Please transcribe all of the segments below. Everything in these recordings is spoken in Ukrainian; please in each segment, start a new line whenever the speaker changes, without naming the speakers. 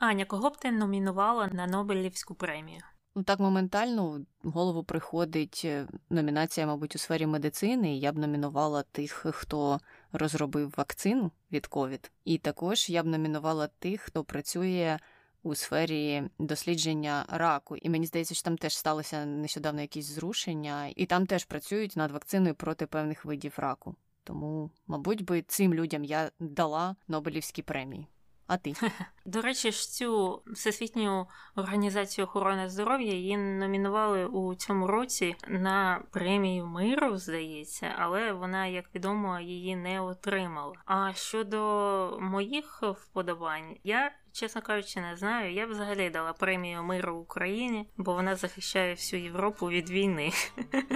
Аня, кого б ти номінувала на Нобелівську премію?
Ну так моментально в голову приходить е, номінація, мабуть, у сфері медицини. Я б номінувала тих, хто розробив вакцину від ковід, і також я б номінувала тих, хто працює у сфері дослідження раку. І мені здається, що там теж сталося нещодавно якісь зрушення, і там теж працюють над вакциною проти певних видів раку. Тому, мабуть, би цим людям я дала Нобелівські премії. А ти?
До речі, ж цю всесвітню організацію охорони здоров'я її номінували у цьому році на премію миру, здається, але вона, як відомо, її не отримала. А щодо моїх вподобань, я. Чесно кажучи, не знаю. Я б взагалі дала премію миру Україні, бо вона захищає всю Європу від війни.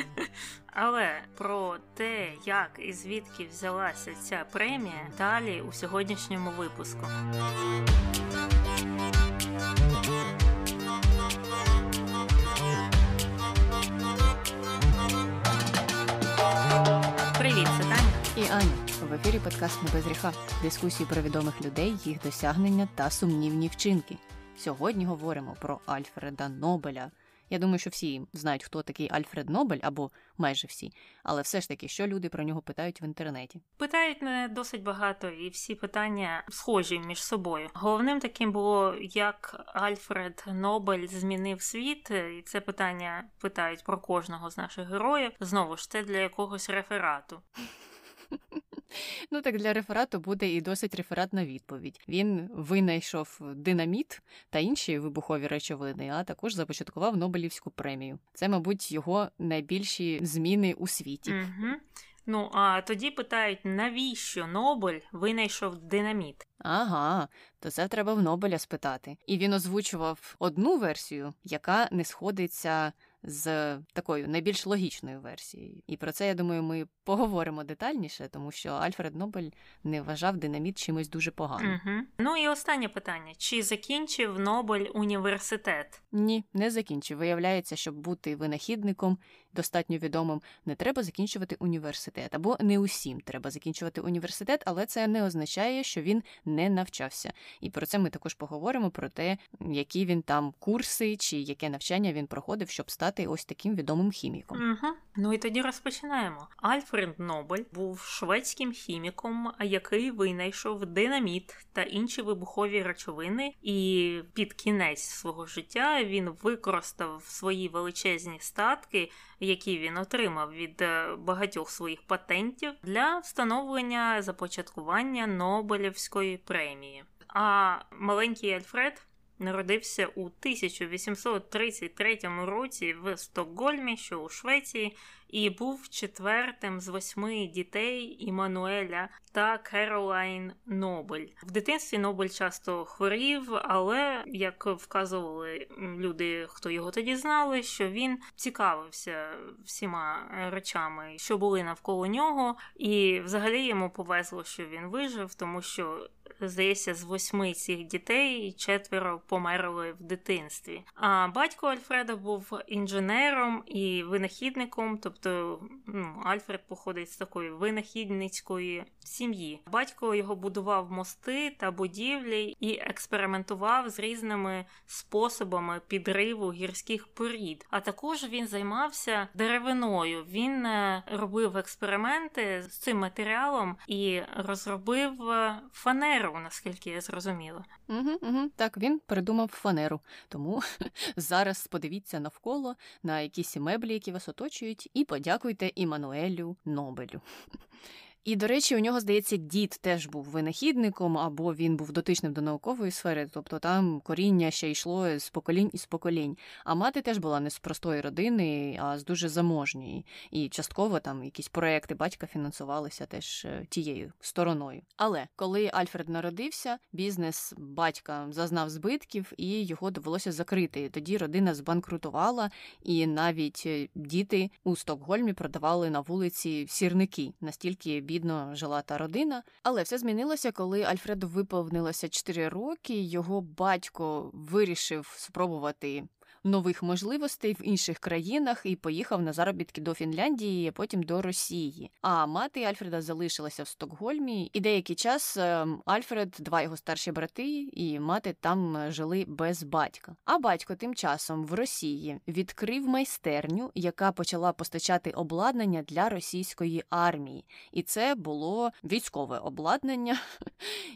Але про те, як і звідки взялася ця премія, далі у сьогоднішньому випуску. Привіт, це Таня.
І Аня. Ефірі подкаст «Не без гріха» дискусії про відомих людей, їх досягнення та сумнівні вчинки. Сьогодні говоримо про Альфреда Нобеля. Я думаю, що всі знають, хто такий Альфред Нобель, або майже всі. Але все ж таки, що люди про нього питають в інтернеті?
Питають не досить багато, і всі питання схожі між собою. Головним таким було, як Альфред Нобель змінив світ, і це питання питають про кожного з наших героїв. Знову ж це для якогось реферату.
Ну так для реферату буде і досить рефератна відповідь. Він винайшов динаміт та інші вибухові речовини, а також започаткував Нобелівську премію. Це, мабуть, його найбільші зміни у світі.
Угу. Ну а тоді питають, навіщо Нобель винайшов динаміт?
Ага, то це треба в Нобеля спитати. І він озвучував одну версію, яка не сходиться з такою найбільш логічною версією. І про це я думаю, ми поговоримо детальніше, тому що Альфред Нобель не вважав динаміт чимось дуже поганим.
Угу. Ну і останнє питання: чи закінчив Нобель університет?
Ні, не закінчив. Виявляється, щоб бути винахідником достатньо відомим, не треба закінчувати університет. Або не усім треба закінчувати університет, але це не означає, що він не навчався. І про це ми також поговоримо: про те, які він там курси чи яке навчання він проходив, щоб стати ось таким відомим хіміком.
Угу. Ну і тоді розпочинаємо. Альфред Нобель був шведським хіміком, який винайшов динаміт та інші вибухові речовини, і під кінець свого життя він використав свої величезні статки, які він отримав від е, багатьох своїх патентів, для встановлення започаткування Нобелівської премії. А маленький Альфред народився у 1833 році в Стокгольмі, що у Швеції, і був четвертим з восьми дітей Імануеля та Керолайн Нобель. В дитинстві Нобель часто хворів, але як вказували люди, хто його тоді знали, що він цікавився всіма речами, що були навколо нього, і взагалі йому повезло, що він вижив, тому що. Здається, з восьми цих дітей четверо померли в дитинстві. А батько Альфреда був інженером і винахідником, тобто ну, Альфред походить з такої винахідницької сім'ї. Батько його будував мости та будівлі і експериментував з різними способами підриву гірських порід. А також він займався деревиною. Він е, робив експерименти з цим матеріалом і розробив е, фанеру, наскільки я зрозуміла.
Угу, угу. Так, він придумав фанеру. Тому зараз подивіться навколо на якісь меблі, які вас оточують, і подякуйте Імануелю Нобелю. І, до речі, у нього, здається, дід теж був винахідником, або він був дотичним до наукової сфери, тобто там коріння ще йшло з поколінь і з поколінь. А мати теж була не з простої родини, а з дуже заможньої. І частково там якісь проекти батька фінансувалися теж е, тією стороною. Але коли Альфред народився, бізнес батька зазнав збитків і його довелося закрити. Тоді родина збанкрутувала, і навіть е, діти у Стокгольмі продавали на вулиці сірники, настільки бідно жила та родина. Але все змінилося, коли Альфреду виповнилося 4 роки. Його батько вирішив спробувати нових можливостей в інших країнах і поїхав на заробітки до Фінляндії, а потім до Росії. А мати Альфреда залишилася в Стокгольмі, і деякий час ем, Альфред, два його старші брати і мати там жили без батька. А батько тим часом в Росії відкрив майстерню, яка почала постачати обладнання для російської армії, і це було військове обладнання.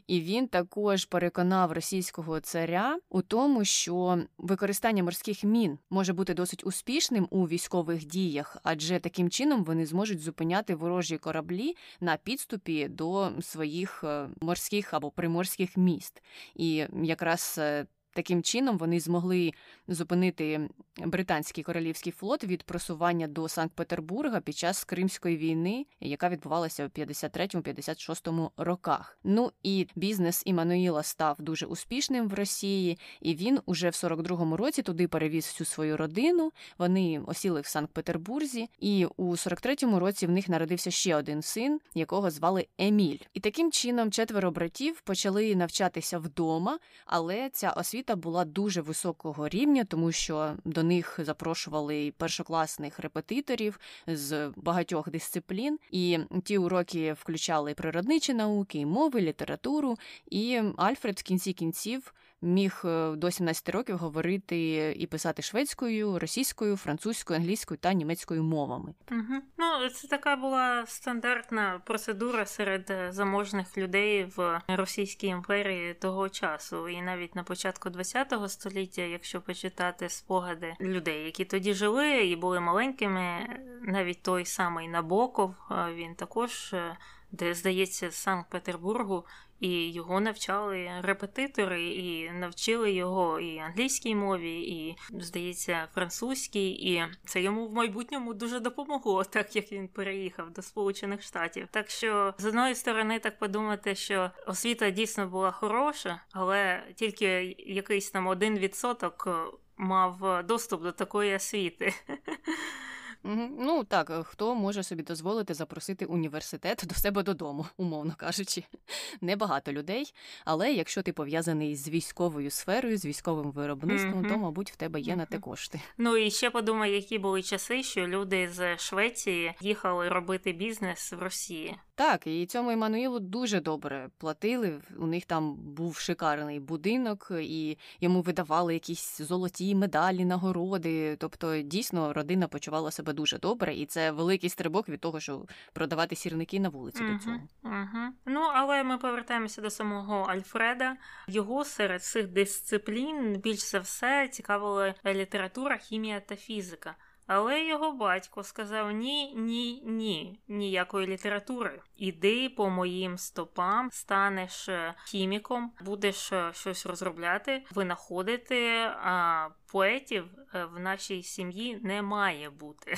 І він також переконав російського царя у тому, що використання морських мін може бути досить успішним у військових діях, адже таким чином вони зможуть зупиняти ворожі кораблі на підступі до своїх е, морських або приморських міст. І якраз е, Таким чином вони змогли зупинити британський королівський флот від просування до Санкт-Петербурга під час Кримської війни, яка відбувалася у 53-56 роках. Ну і бізнес Іммануїла став дуже успішним в Росії, і він уже в 42-му році туди перевіз всю свою родину. Вони осіли в Санкт-Петербурзі, і у 43-му році в них народився ще один син, якого звали Еміль. І таким чином четверо братів почали навчатися вдома, але ця освіта освіта була дуже високого рівня, тому що до них запрошували першокласних репетиторів з багатьох дисциплін, і ті уроки включали природничі науки, мови, літературу. І Альфред в кінці кінців міг е, до 17 років говорити і писати шведською, російською, французькою, англійською та німецькою мовами.
Угу. Ну це така була стандартна процедура серед е, заможних людей в Російській імперії того часу, і навіть на початку ХХ століття, якщо почитати спогади людей, які тоді жили і були маленькими, навіть той самий Набоков, він також. Е, де здається, з Санкт-Петербургу і його навчали репетитори, і навчили його і англійській мові, і, здається, французькій. І це йому в майбутньому дуже допомогло, так як він переїхав до Сполучених Штатів. Так що з одної сторони, так подумати, що освіта дійсно була хороша, але тільки якийсь там один відсоток мав доступ до такої освіти.
Ну так, е, хто може собі дозволити запросити університет до себе додому, умовно кажучи. Небагато людей. Але якщо ти пов'язаний з військовою сферою, з військовим виробництвом, mm-hmm. то, мабуть, в тебе є mm-hmm. на те кошти.
Ну і ще подумай, які були часи, що люди з Швеції їхали робити бізнес в Росії.
Так, і цьому Іммануїлу дуже добре платили. У них там був шикарний будинок, і йому видавали якісь золоті медалі, нагороди. Тобто, дійсно, родина почувала себе дуже добре, і це великий стрибок від того, що продавати сірники на вулиці
угу,
до цього.
Угу. Ну але ми повертаємося до самого Альфреда. Його серед цих дисциплін більш за все цікавила література, хімія та фізика. Але його батько сказав ні, ні, ні, ніякої літератури. Іди по моїм стопам, станеш е, хіміком, будеш е, щось розробляти, винаходити, а поетів е, в нашій сім'ї не має бути.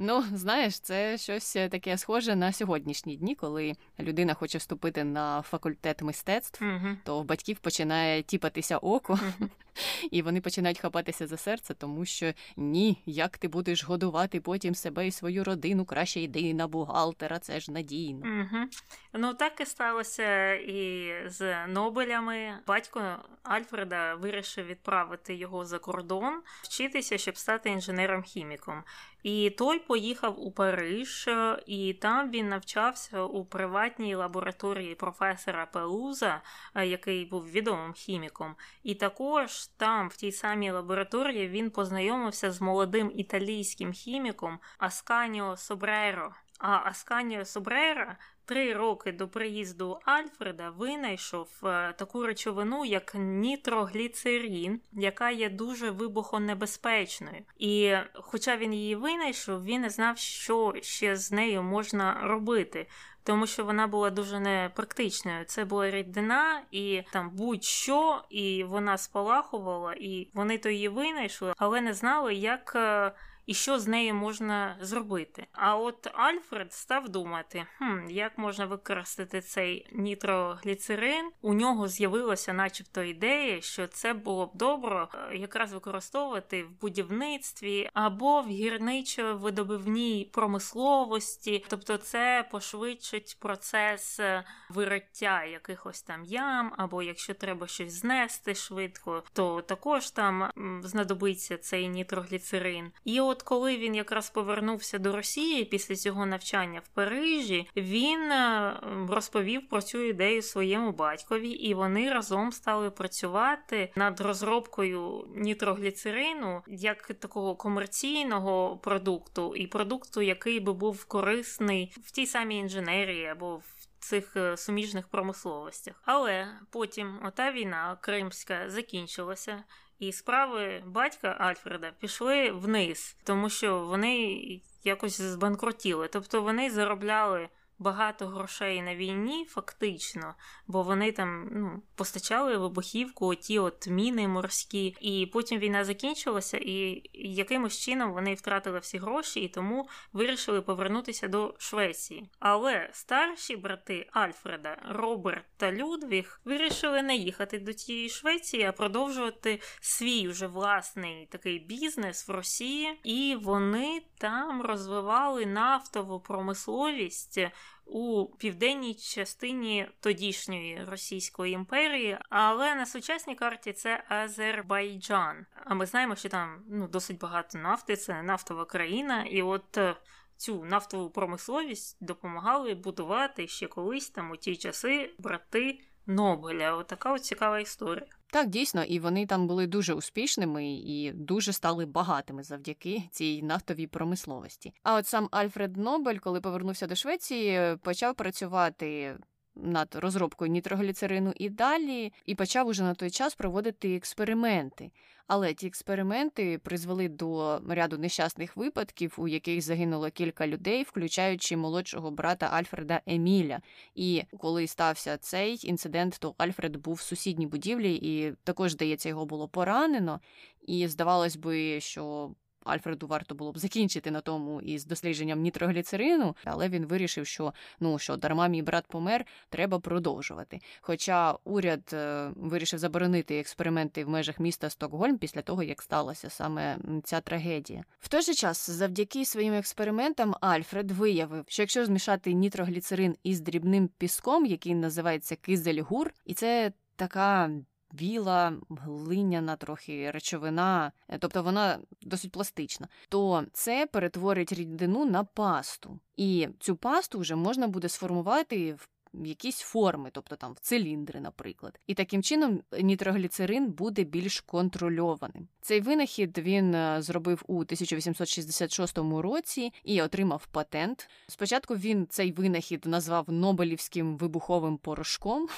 Ну, знаєш, це щось таке схоже на сьогоднішні дні, коли людина хоче вступити на факультет мистецтв, uh-huh. то в батьків починає тіпатися око, uh-huh. і вони починають хапатися за серце, тому що ні, як ти будеш годувати потім себе і свою родину, краще йди на бухгалтера, це ж надійно.
Uh-huh. Ну так і сталося і з Нобелями. Батько Альфреда вирішив відправити його за кордон, вчитися, щоб стати інженером-хіміком. І той поїхав у Париж, і там він навчався у приватній лабораторії професора Пелуза, який був відомим хіміком. І також там, в тій самій лабораторії, він познайомився з молодим італійським хіміком Асканіо Собреро. А Асканіо Собрера три роки до приїзду Альфреда винайшов е, таку речовину, як нітрогліцерін, яка є дуже вибухонебезпечною. І, хоча він її винайшов, він не знав, що ще з нею можна робити. Тому що вона була дуже непрактичною. Це була рідина, і там будь-що, і вона спалахувала, і вони то її винайшли, але не знали, як е, і що з нею можна зробити. А от Альфред став думати, хм, як можна використати цей нітрогліцерин. У нього з'явилася, начебто, ідея, що це було б добре е, якраз використовувати в будівництві або в гірничо-видобивній промисловості, тобто це пошвидшить процес е, вириття якихось там ям, або якщо треба щось знести швидко, то також там знадобиться цей нітрогліцерин. І от коли він якраз повернувся до Росії після цього навчання в Парижі, він е, розповів про цю ідею своєму батькові, і вони разом стали працювати над розробкою нітрогліцерину як такого комерційного продукту, і продукту, який би був корисний в тій самій інженерії або в цих е, суміжних промисловостях. Але потім ота війна кримська закінчилася. І справи батька Альфреда пішли вниз, тому що вони якось збанкрутіли. Тобто вони заробляли багато грошей на війні, фактично, бо вони там ну, постачали вибухівку, оті от міни морські, і потім війна закінчилася, і якимось чином вони втратили всі гроші і тому вирішили повернутися до Швеції. Але старші брати Альфреда, Роберт та Людвіг вирішили не їхати до тієї Швеції, а продовжувати свій вже власний такий бізнес в Росії, і вони там розвивали нафтову промисловість у південній частині тодішньої Російської імперії, але на сучасній карті це Азербайджан. А ми знаємо, що там ну досить багато нафти, це нафтова країна, і от. Е, цю нафтову промисловість допомагали будувати ще колись там у ті часи брати Нобеля. Отака от цікава історія.
Так, дійсно, і вони там були дуже успішними і дуже стали багатими завдяки цій нафтовій промисловості. А от сам Альфред Нобель, коли повернувся до Швеції, почав працювати. Над розробкою нітрогліцерину і далі, і почав уже на той час проводити експерименти. Але ті експерименти призвели до ряду нещасних випадків, у яких загинуло кілька людей, включаючи молодшого брата Альфреда Еміля. І коли стався цей інцидент, то Альфред був в сусідній будівлі, і також, здається, його було поранено. І здавалось би, що Альфреду варто було б закінчити на тому із дослідженням нітрогліцерину, але він вирішив, що ну що дарма мій брат помер, треба продовжувати. Хоча уряд е, вирішив заборонити експерименти в межах міста Стокгольм після того, як сталася саме ця трагедія. В той же час, завдяки своїм експериментам, Альфред виявив, що якщо змішати нітрогліцерин із дрібним піском, який називається кизельгур, і це така біла, глиняна трохи речовина, е, тобто вона досить пластична, то це перетворить рідину на пасту. І цю пасту вже можна буде сформувати в. Якісь форми, тобто там в циліндри, наприклад, і таким чином нітрогліцерин буде більш контрольованим. Цей винахід він е, зробив у 1866 році і отримав патент. Спочатку він цей винахід назвав Нобелівським вибуховим порошком,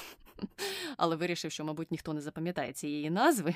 але вирішив, що, мабуть, ніхто не запам'ятає цієї назви,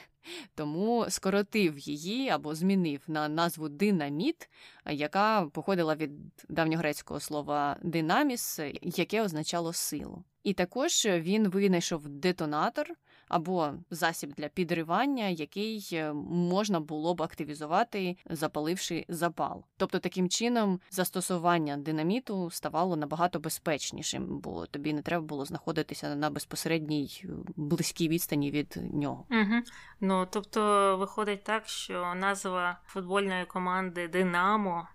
тому скоротив її або змінив на назву динаміт, яка походила від давньогрецького слова динаміс, яке означало силу. І також він винайшов детонатор або засіб для підривання, який е, можна було б активізувати, запаливши запал. Тобто таким чином застосування динаміту ставало набагато безпечнішим, бо тобі не треба було знаходитися на безпосередній е, близькій відстані від нього.
Угу. Ну тобто виходить так, що назва футбольної команди Динамо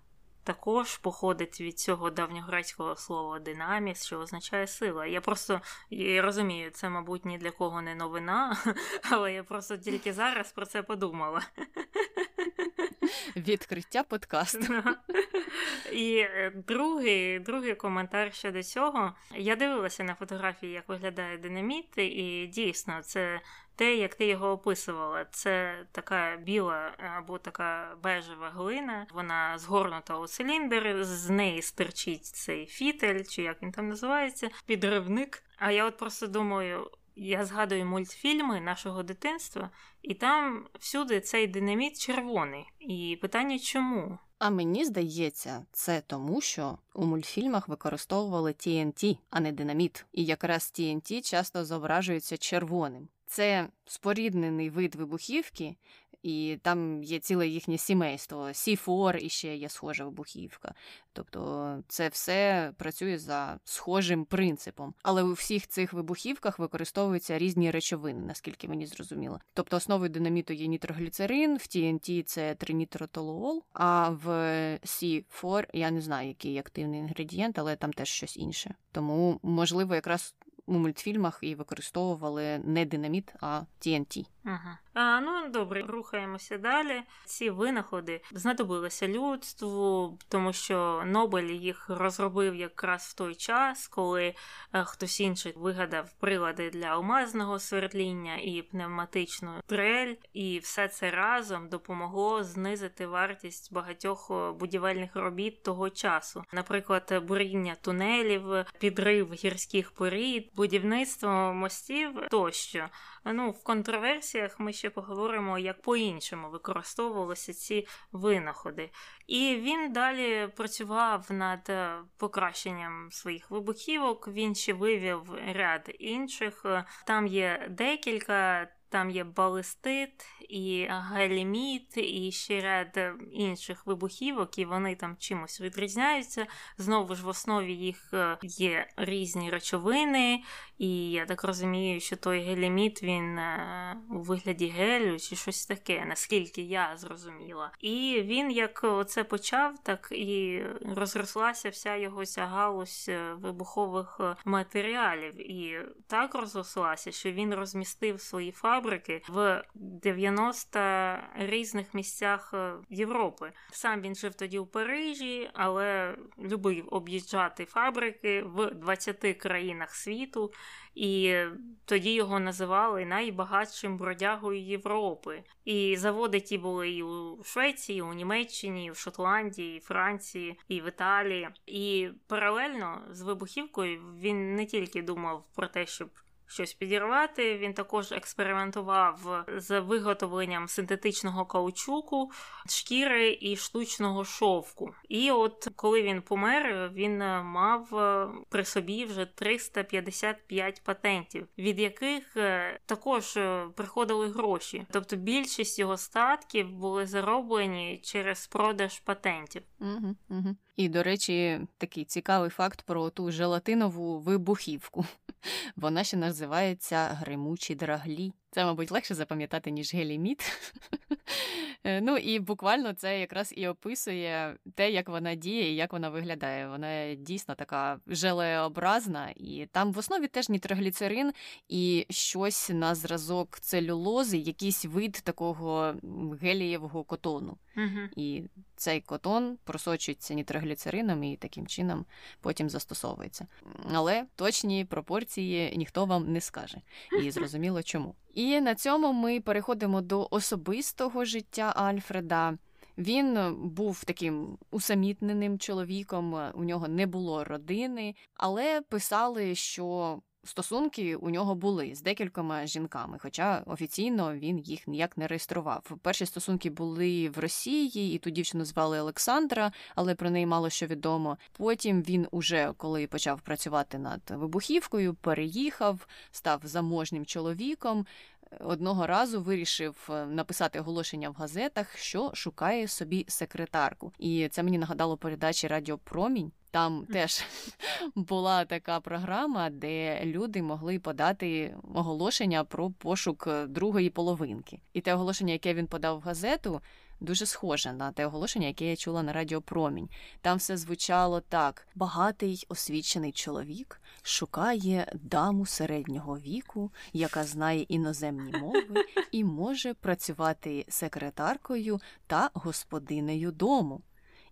також походить від цього давньогрецького слова динаміс, що означає сила. Я просто я розумію, це, мабуть, ні для кого не новина, але я просто тільки зараз про це подумала.
Відкриття подкасту.
І е, другий другий коментар щодо цього. Я дивилася на фотографії, як виглядає динаміт, і дійсно це те, як ти його описувала, це така біла або така бежева глина, вона згорнута у циліндр, з неї стирчить цей фітель, чи як він там називається, підривник. А я от просто думаю. Я згадую мультфільми нашого дитинства, і там всюди цей динаміт червоний. І питання чому?
А мені здається, це тому, що у мультфільмах використовували TNT, а не динаміт. І якраз TNT часто зображується червоним. Це споріднений вид вибухівки, і там є ціле їхнє сімейство. Сіфор і ще є схожа вибухівка. Тобто це все працює за схожим принципом. Але у всіх цих вибухівках використовуються різні речовини, наскільки мені зрозуміло. Тобто основою динаміту є нітрогліцерин, в TNT це тринітротолуол, а в C4 я не знаю, який активний інгредієнт, але там теж щось інше. Тому можливо, якраз у мультфільмах і використовували не динаміт, а TNT.
Ага. А, Ну добре, рухаємося далі. Ці винаходи знадобилися людству, тому що Нобель їх розробив якраз в той час, коли е, хтось інший вигадав прилади для алмазного свердління і пневматичну трель, і все це разом допомогло знизити вартість багатьох будівельних робіт того часу, наприклад, буріння тунелів, підрив гірських порід, будівництво мостів тощо. Ну, в контроверсіях ми ще поговоримо, як по-іншому використовувалися ці винаходи. І він далі працював над е, покращенням своїх вибухівок. Він ще вивів ряд інших. Там є декілька. Там є балистит і галіміт, і ще ряд інших вибухівок, і вони там чимось відрізняються. Знову ж в основі їх е, є різні речовини, і я так розумію, що той геліміт він е, у вигляді гелю чи щось таке, наскільки я зрозуміла. І він як це почав, так і розрослася вся його ця галузь е, вибухових матеріалів. І так розрослася, що він розмістив свої фабрики в 90 різних місцях е, Європи. Сам він жив тоді у Парижі, але любив об'їжджати фабрики в 20 країнах світу. І тоді його називали найбагатшим бродягою Європи. І заводи ті були і у Швеції, і у Німеччині, і в Шотландії, і Франції, і в Італії. І паралельно з вибухівкою він не тільки думав про те, щоб щось підірвати. Він також експериментував з виготовленням синтетичного каучуку, шкіри і штучного шовку. І от коли він помер, він мав е, при собі вже 355 патентів, від яких е, також е, приходили гроші. Тобто більшість його статків були зароблені через продаж патентів.
Угу, угу. І, до речі, такий цікавий факт про ту желатинову вибухівку. Вона ще називається гримучі драглі. Це, мабуть, легше запам'ятати, ніж геліміт. Е, ну і буквально це якраз і описує те, як вона діє і як вона виглядає. Вона дійсно така желеобразна, і там в основі теж нітрогліцерин і щось на зразок целюлози, якийсь вид такого гелієвого котону.
Угу.
І цей котон просочується нітрогліцерином і таким чином потім застосовується. Але точні пропорції ніхто вам не скаже. І зрозуміло чому. І на цьому ми переходимо до особистого життя Альфреда. Він був таким усамітненим чоловіком, у нього не було родини, але писали, що Стосунки у нього були з декількома жінками, хоча офіційно він їх ніяк не реєстрував. Перші стосунки були в Росії, і ту дівчину звали Олександра, але про неї мало що відомо. Потім він, уже коли почав працювати над вибухівкою, переїхав, став заможнім чоловіком. Одного разу вирішив е, написати оголошення в газетах, що шукає собі секретарку, і це мені нагадало передачі Радіо Промінь. Там теж була така програма, де люди могли подати оголошення про пошук е, другої половинки. І те оголошення, яке він подав в газету, дуже схоже на те оголошення, яке я чула на Радіо Промінь. Там все звучало так: багатий освічений чоловік шукає даму середнього віку, яка знає іноземні мови і може працювати секретаркою та господинею дому.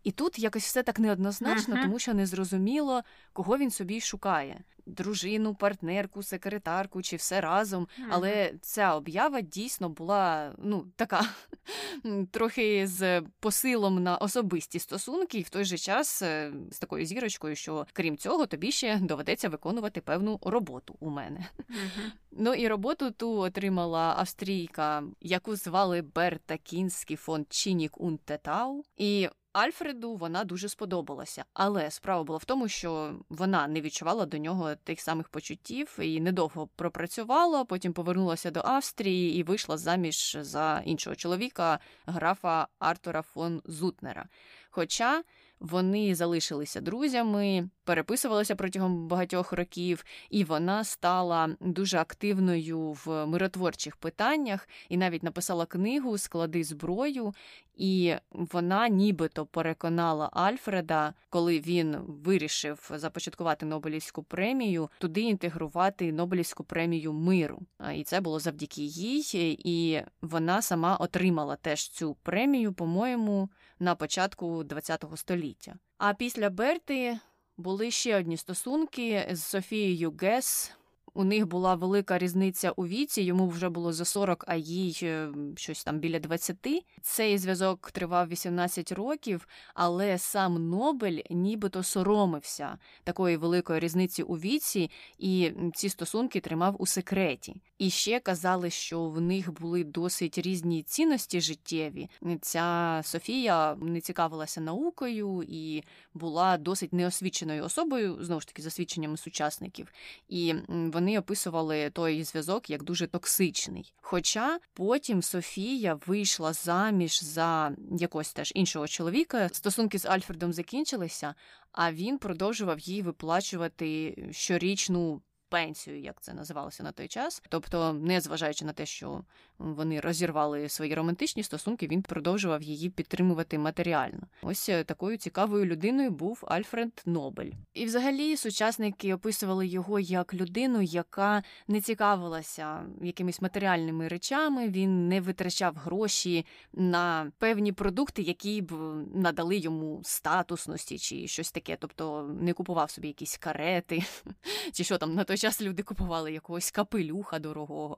І тут якось все так неоднозначно, uh-huh. тому що не зрозуміло, кого він собі шукає дружину, партнерку, секретарку чи все разом. Uh-huh. Але ця об'ява дійсно була ну, така трохи з посилом на особисті стосунки, і в той же час е, з такою зірочкою, що крім цього, тобі ще доведеться виконувати певну роботу у мене.
Uh-huh.
Ну і роботу ту отримала австрійка, яку звали Берта Кінський фон Чінік Унтетау. І Альфреду вона дуже сподобалася, але справа була в тому, що вона не відчувала до нього тих самих почуттів і недовго пропрацювала. Потім повернулася до Австрії і вийшла заміж за іншого чоловіка, графа Артура фон Зутнера. Хоча вони залишилися друзями, переписувалися протягом багатьох років, і вона стала дуже активною в миротворчих питаннях і навіть написала книгу Склади зброю. І вона нібито переконала Альфреда, коли він вирішив започаткувати Нобелівську премію, туди інтегрувати Нобелівську премію миру. І це було завдяки їй, і вона сама отримала теж цю премію, по-моєму, на початку ХХ століття. А після Берти були ще одні стосунки з Софією Гес. У них була велика різниця у віці, йому вже було за 40, а їй е, щось там біля 20. Цей зв'язок тривав 18 років, але сам Нобель нібито соромився такої великої різниці у віці, і ці стосунки тримав у секреті. І ще казали, що в них були досить різні цінності життєві. Ця Софія не цікавилася наукою і була досить неосвіченою особою, знову ж таки, за свідченнями сучасників. І вони описували той зв'язок як дуже токсичний. Хоча потім Софія вийшла заміж за якогось теж іншого чоловіка, стосунки з Альфредом закінчилися, а він продовжував їй виплачувати щорічну пенсію, як це називалося на той час. Тобто, не зважаючи на те, що вони розірвали свої романтичні стосунки, він продовжував її підтримувати матеріально. Ось е, такою цікавою людиною був Альфред Нобель. І, взагалі, сучасники описували його як людину, яка не цікавилася якимись матеріальними речами. Він не витрачав гроші на певні продукти, які б надали йому статусності чи щось таке. Тобто не купував собі якісь карети, чи що там на той час люди купували якогось капелюха дорогого.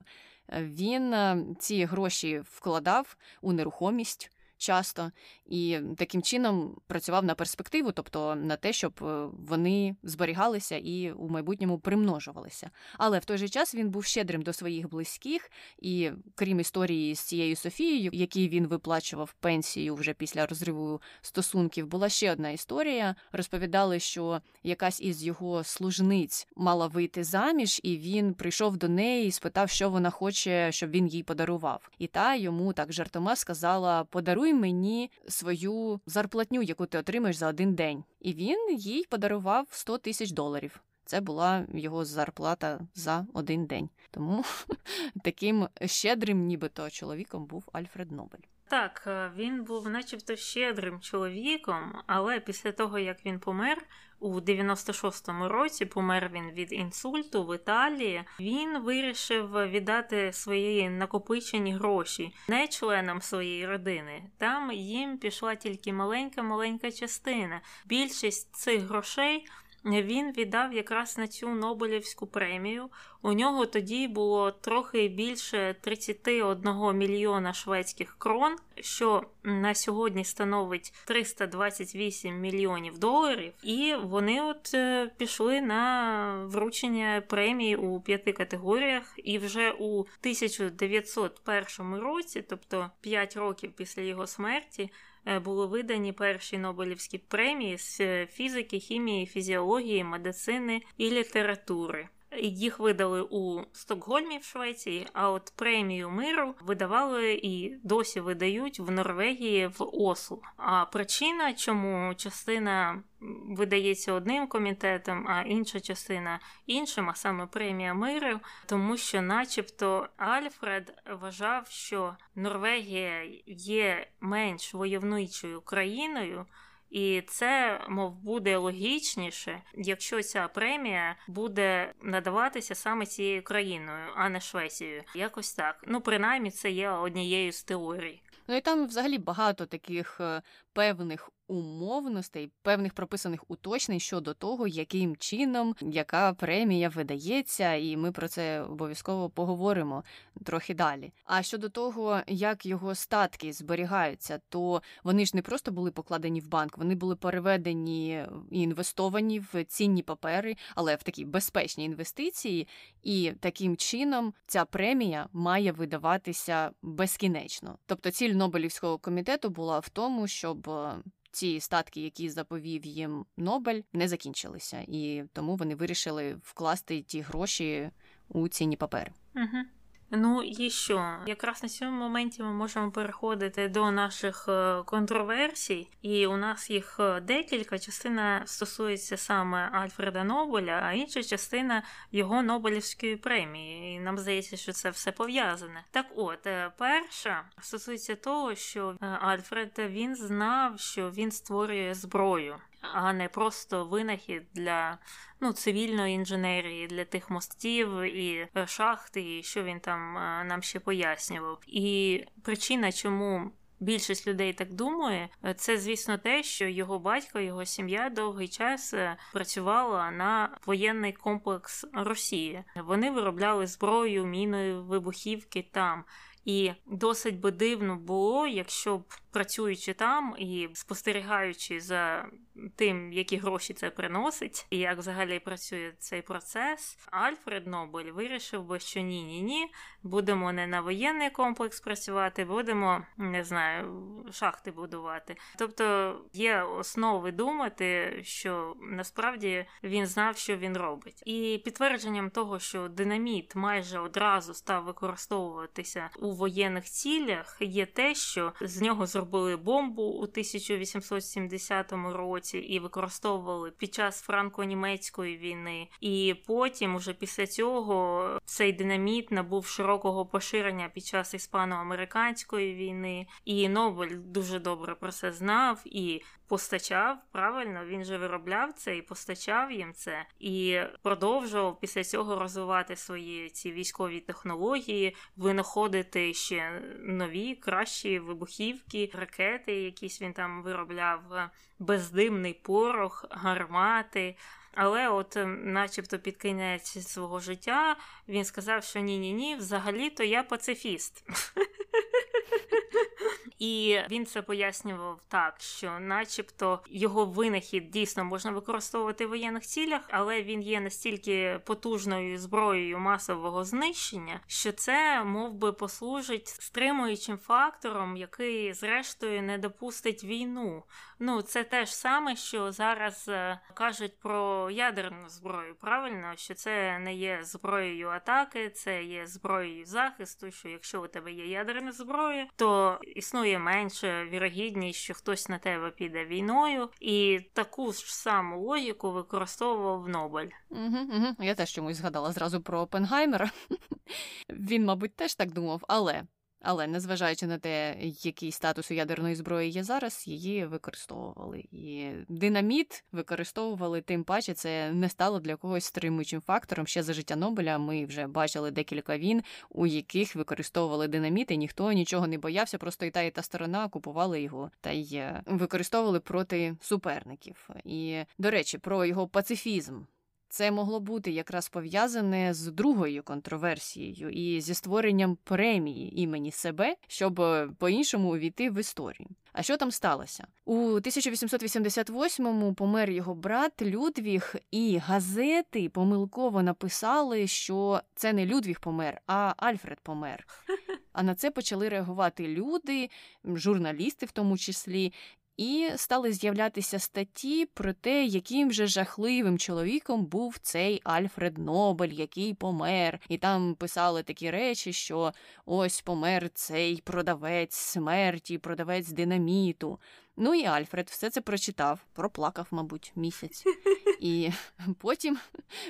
Він е, ці гроші вкладав у нерухомість часто і таким чином працював на перспективу, тобто на те, щоб е, вони зберігалися і у майбутньому примножувалися. Але в той же час він був щедрим до своїх близьких, і крім історії з цією Софією, якій він виплачував пенсію вже після розриву стосунків, була ще одна історія. Розповідали, що якась із його служниць мала вийти заміж, і він прийшов до неї і спитав, що вона хоче, щоб він їй подарував. І та йому так жартома сказала: Подаруй мені свою зарплатню, яку ти отримаєш за один день. І він їй подарував 100 тисяч доларів. Це була його зарплата за один день. Тому таким щедрим, нібито чоловіком був Альфред Нобель.
Так, е, він був, начебто, щедрим чоловіком, але після того, як він помер у 96-му році, помер він від інсульту в Італії. Він вирішив віддати свої накопичені гроші не членам своєї родини. Там їм пішла тільки маленька-маленька частина. Більшість цих грошей він віддав якраз на цю Нобелівську премію. У нього тоді було трохи більше 31 мільйона шведських крон, що на сьогодні становить 328 мільйонів доларів. І вони от е, пішли на вручення премії у п'яти категоріях. І вже у 1901 році, тобто 5 років після його смерті. Е, були видані перші Нобелівські премії з е, фізики, хімії, фізіології, медицини і літератури. Їх видали у Стокгольмі в Швеції, а от премію миру видавали і досі видають в Норвегії в Осло. А причина, чому частина видається одним комітетом, а інша частина іншим, а саме премія миру, тому що, начебто, Альфред вважав, що Норвегія є менш войовничою країною. І це, мов, буде логічніше, якщо ця премія буде надаватися саме цією країною, а не Швецією. Якось так. Ну, принаймні, це є однією з теорій.
Ну і там взагалі багато таких е, певних умовностей, певних прописаних уточнень щодо того, яким чином яка премія видається, і ми про це обов'язково поговоримо трохи далі. А щодо того, як його статки зберігаються, то вони ж не просто були покладені в банк, вони були переведені і інвестовані в цінні папери, але в такі безпечні інвестиції, і таким чином ця премія має видаватися безкінечно. Тобто ціль Нобелівського комітету була в тому, щоб ці статки, які заповів їм Нобель, не закінчилися, і тому вони вирішили вкласти ті гроші у цінні папери.
Угу. Ну і що? Якраз на цьому моменті ми можемо переходити до наших е, контроверсій, і у нас їх е, декілька. Частина стосується саме Альфреда Нобеля, а інша частина його Нобелівської премії. І Нам здається, що це все пов'язане. Так, от е, перша стосується того, що Альфред він знав, що він створює зброю а не просто винахід для ну, цивільної інженерії, для тих мостів і е, шахти, і що він там е, нам ще пояснював. І причина, чому. Більшість людей так думає, е, це звісно те, що його батько, його сім'я довгий час працювала на воєнний комплекс Росії. Вони виробляли зброю, міни, вибухівки там. І досить би дивно було, якщо б працюючи там і спостерігаючи за тим, які гроші це приносить, і як взагалі працює цей процес, Альфред Нобель вирішив би, що ні, ні, ні, будемо не на воєнний комплекс працювати, будемо не знаю, шахти будувати. Тобто є основи думати, що насправді він знав, що він робить, і підтвердженням того, що динаміт майже одразу став використовуватися у воєнних цілях, є те, що з нього зробили бомбу у 1870 році і використовували під час франко-німецької війни. І потім, уже після цього, цей динаміт набув широкого поширення під час іспано-американської війни. І Нобель дуже добре про це знав і постачав правильно, він же виробляв це і постачав їм це, і продовжував після цього розвивати свої ці військові технології, винаходити ще нові, кращі вибухівки, ракети, якісь він там виробляв, бездимний порох, гармати. Але, от, начебто, під кінець свого життя він сказав, що ні-ні ні, взагалі-то я пацифіст. І він це пояснював так, що, начебто, його винахід дійсно можна використовувати в воєнних цілях, але він є настільки потужною зброєю масового знищення, що це мов би, послужить стримуючим фактором, який, зрештою, не допустить війну. Ну, це те ж саме, що зараз е, кажуть про ядерну зброю. Правильно, що це не є зброєю атаки, це є зброєю захисту. Що якщо у тебе є ядерна зброя, то існує менше вірогідність, що хтось на тебе піде війною, і таку ж саму логіку використовував Нобель.
Угу, угу. Я теж чомусь згадала зразу про Опенгаймера. Він, мабуть, теж так думав, але але незважаючи на те, який статус у ядерної зброї є зараз, її використовували. І динаміт використовували тим паче, це не стало для когось стримуючим фактором. Ще за життя Нобеля ми вже бачили декілька війн, у яких використовували динаміт, і ніхто нічого не боявся, просто і та і та сторона купували його та й е, використовували проти суперників. І до речі, про його пацифізм. Це могло бути якраз пов'язане з другою контроверсією і зі створенням премії імені себе, щоб е, по-іншому увійти в історію. А що там сталося? У 1888-му помер його брат Людвіг, і газети помилково написали, що це не Людвіг помер, а Альфред помер. А на це почали реагувати люди, журналісти в тому числі, і стали з'являтися статті про те, яким же жахливим чоловіком був цей Альфред Нобель, який помер. І там писали такі речі, що ось помер цей продавець смерті, продавець динаміту. Ну і Альфред все це прочитав, проплакав, мабуть, місяць. І потім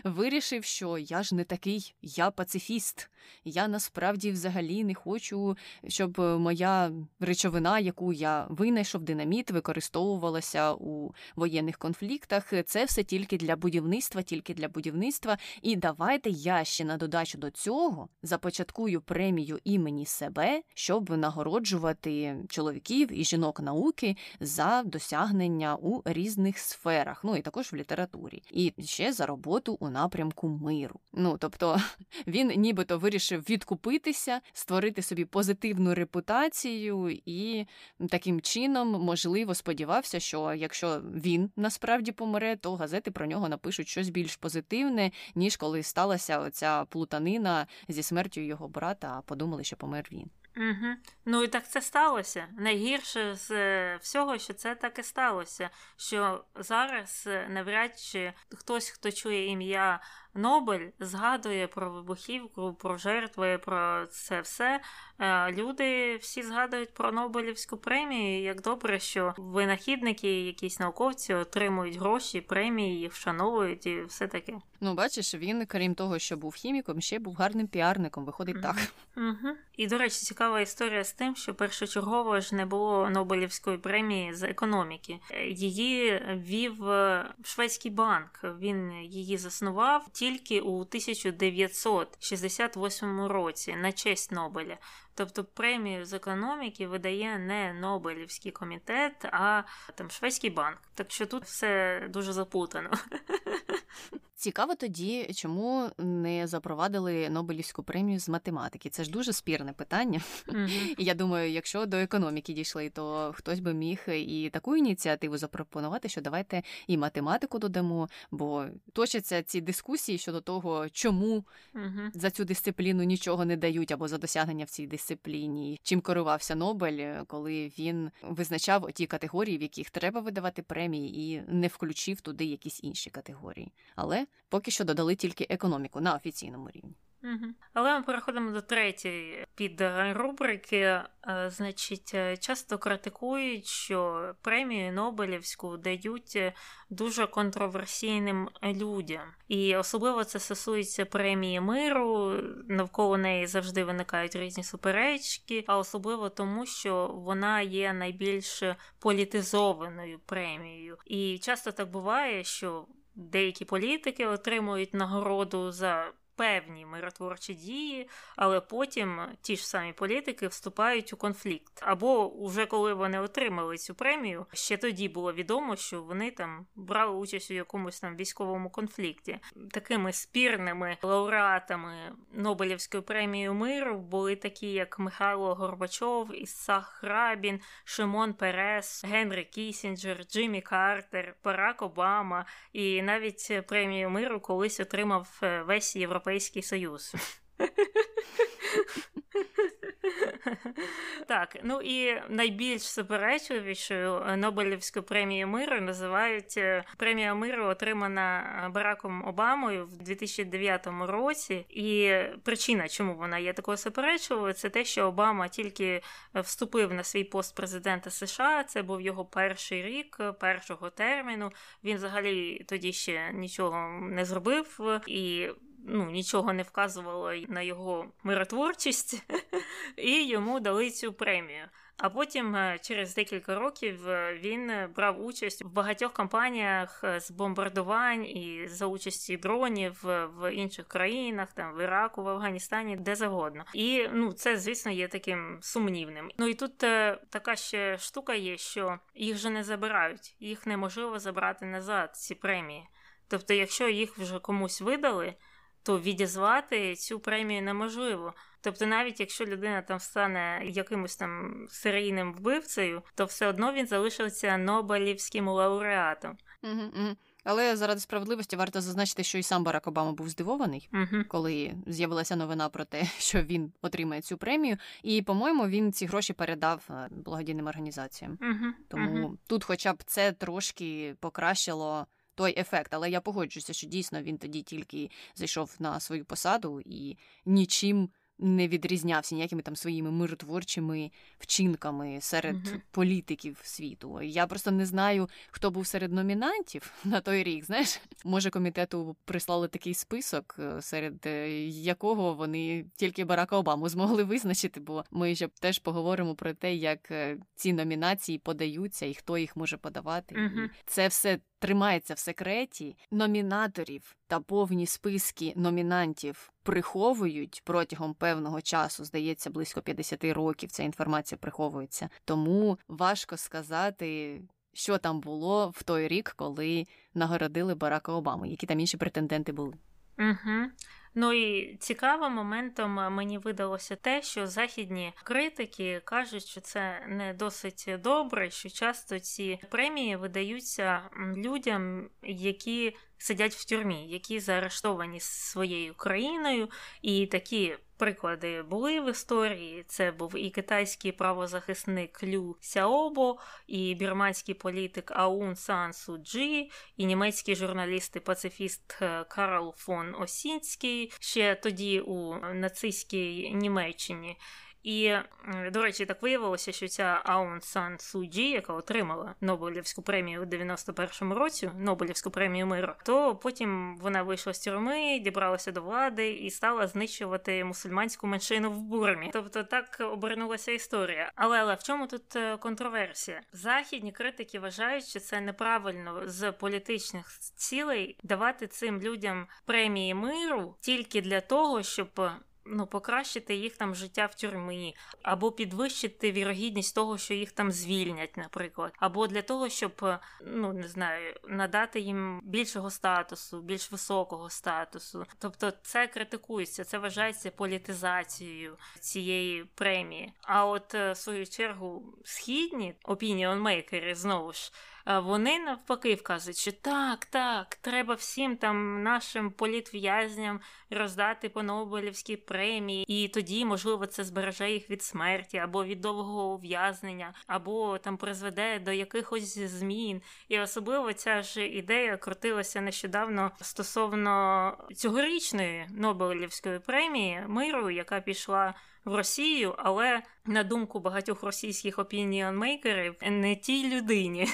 вирішив, що я ж не такий, я пацифіст. Я насправді взагалі не хочу, щоб моя речовина, яку я винайшов, динаміт, використовувалася у воєнних конфліктах. Це все тільки для будівництва, тільки для будівництва. І давайте я ще на додачу до цього започаткую премію імені себе, щоб нагороджувати чоловіків і жінок науки за досягнення у різних сферах, ну і також в літературі, і ще за роботу у напрямку миру. Ну тобто він нібито вирішив відкупитися, створити собі позитивну репутацію, і таким чином, можливо, сподівався, що якщо він насправді помре, то газети про нього напишуть щось більш позитивне, ніж коли сталася оця плутанина зі смертю його брата, а подумали, що помер він.
Угу. Ну і так це сталося. Найгірше з е, всього, що це так і сталося. Що зараз е, навряд чи хтось, хто чує ім'я Нобель, згадує про вибухівку, про жертви, про це все. Е, люди всі згадують про Нобелівську премію. Як добре, що винахідники, якісь науковці отримують гроші, премії, їх вшановують і все таке.
Ну, бачиш, він, крім того, що був хіміком, ще був гарним піарником. Виходить mm-hmm. так.
Угу. І, до речі, цікава історія з тим, що першочергово ж не було Нобелівської премії з економіки. Її вів е, шведський банк. Він її заснував тільки у 1968 році на честь Нобеля. Тобто премію з економіки видає не Нобелівський комітет, а там Шведський банк. Так що тут все дуже запутано.
Цікаво тоді, чому не запровадили Нобелівську премію з математики. Це ж дуже спірне питання. Mm-hmm. І я думаю, якщо до економіки дійшли, то хтось би міг і таку ініціативу запропонувати, що давайте і математику додамо, бо точаться ці дискусії щодо того, чому mm-hmm. за цю дисципліну нічого не дають або за досягнення в цій дисципліні. Чим керувався Нобель, коли він визначав ті категорії, в яких треба видавати премії, і не включив туди якісь інші категорії. Але поки що додали тільки економіку на офіційному рівні.
Але ми переходимо до третьої підрубрики. Е, значить, е, часто критикують, що премію Нобелівську дають е, дуже контроверсійним людям, і особливо це стосується премії миру. Навколо неї завжди виникають різні суперечки, а особливо тому, що вона є найбільш політизованою премією. І часто так буває, що деякі політики отримують нагороду за певні миротворчі дії, але потім ті ж самі політики вступають у конфлікт. Або вже коли вони отримали цю премію, ще тоді було відомо, що вони там брали участь у якомусь там військовому конфлікті. Такими спірними лауреатами Нобелівської премії миру були такі, як Михайло Горбачов, Ісах Рабін, Шимон Перес, Генрі Кісінджер, Джиммі Картер, Барак Обама і навіть премію миру колись отримав е, весь європейський Європейський Союз. Так, ну і найбільш суперечливішою Нобелівську премію миру називають е, премія миру, отримана Бараком Обамою в 2009 році. І причина, чому вона є такою суперечливою, це те, що Обама тільки вступив на свій пост президента США. Це був його перший рік першого терміну. Він взагалі тоді ще нічого не зробив і ну, нічого не вказувало на його миротворчість, і йому дали цю премію. А потім, е, через декілька років, е, він брав участь в багатьох кампаніях е, з бомбардувань і за участі дронів в інших країнах, там в Іраку, в Афганістані, де завгодно. І ну, це, звісно, є таким сумнівним. Ну і тут така ще штука є, що їх же не забирають, їх неможливо забрати назад, ці премії. Тобто, якщо їх вже комусь видали то відізвати цю премію неможливо. Тобто, навіть якщо людина там стане якимось там серійним вбивцею, то все одно він залишиться Нобелівським лауреатом.
Угу, угу. Але заради справедливості варто зазначити, що і сам Барак Обама був здивований, uh коли з'явилася новина про те, що він отримає цю премію. І, по-моєму, він ці гроші передав е, благодійним організаціям.
uh
Тому uh тут, хоча б це трошки покращило той ефект. Але я погоджуюся, що дійсно він тоді тільки зайшов на свою посаду і нічим не відрізнявся ніякими там своїми миротворчими вчинками серед uh політиків світу. Я просто не знаю, хто був серед номінантів на той рік. Знаєш, може комітету прислали такий список, е, серед е, якого вони тільки Барака Обаму змогли визначити, бо ми ще теж поговоримо про те, як е, ці номінації подаються і хто їх може подавати.
uh
І це все тримається в секреті, номінаторів та повні списки номінантів приховують протягом певного часу, здається, близько 50 років. Ця інформація приховується. Тому важко сказати. Що там було в той рік, коли нагородили Барака Обаму, які там інші претенденти були?
Угу. Ну і цікавим моментом мені видалося те, що західні критики кажуть, що це не досить добре, що часто ці премії видаються людям, які сидять в тюрмі, які заарештовані своєю країною, і такі. Приклади були в історії. Це був і китайський правозахисник Лю Сяобо, і бірманський політик Аун Сан Су Джі, і німецький журналіст і пацифіст е, Карл фон Осінський ще тоді у нацистській Німеччині. І, до речі, так виявилося, що ця Аун Сан Суджі, яка отримала Нобелівську премію у 91-му році, Нобелівську премію миру, то потім вона вийшла з тюрми, дібралася до влади і стала знищувати мусульманську меншину в бурмі. Тобто так обернулася історія. Але але в чому тут е, контроверсія? Західні критики вважають, що це неправильно з політичних цілей давати цим людям премії миру тільки для того, щоб ну, покращити їх там життя в тюрмі, або підвищити вірогідність того, що їх там звільнять, наприклад, або для того, щоб е, ну не знаю, надати їм більшого статусу, більш високого статусу. Тобто це критикується, це вважається політизацією цієї премії. А от е, в свою чергу східні опініонмейкери знову ж вони навпаки вказують, що так, так, треба всім там нашим політв'язням роздати по Нобелівській премії, і тоді, можливо, це збереже їх від смерті або від довгого ув'язнення, або там призведе до якихось змін. І особливо ця ж ідея крутилася нещодавно стосовно цьогорічної Нобелівської премії миру, яка пішла в Росію, але на думку багатьох російських опініонмейкерів, не тій людині.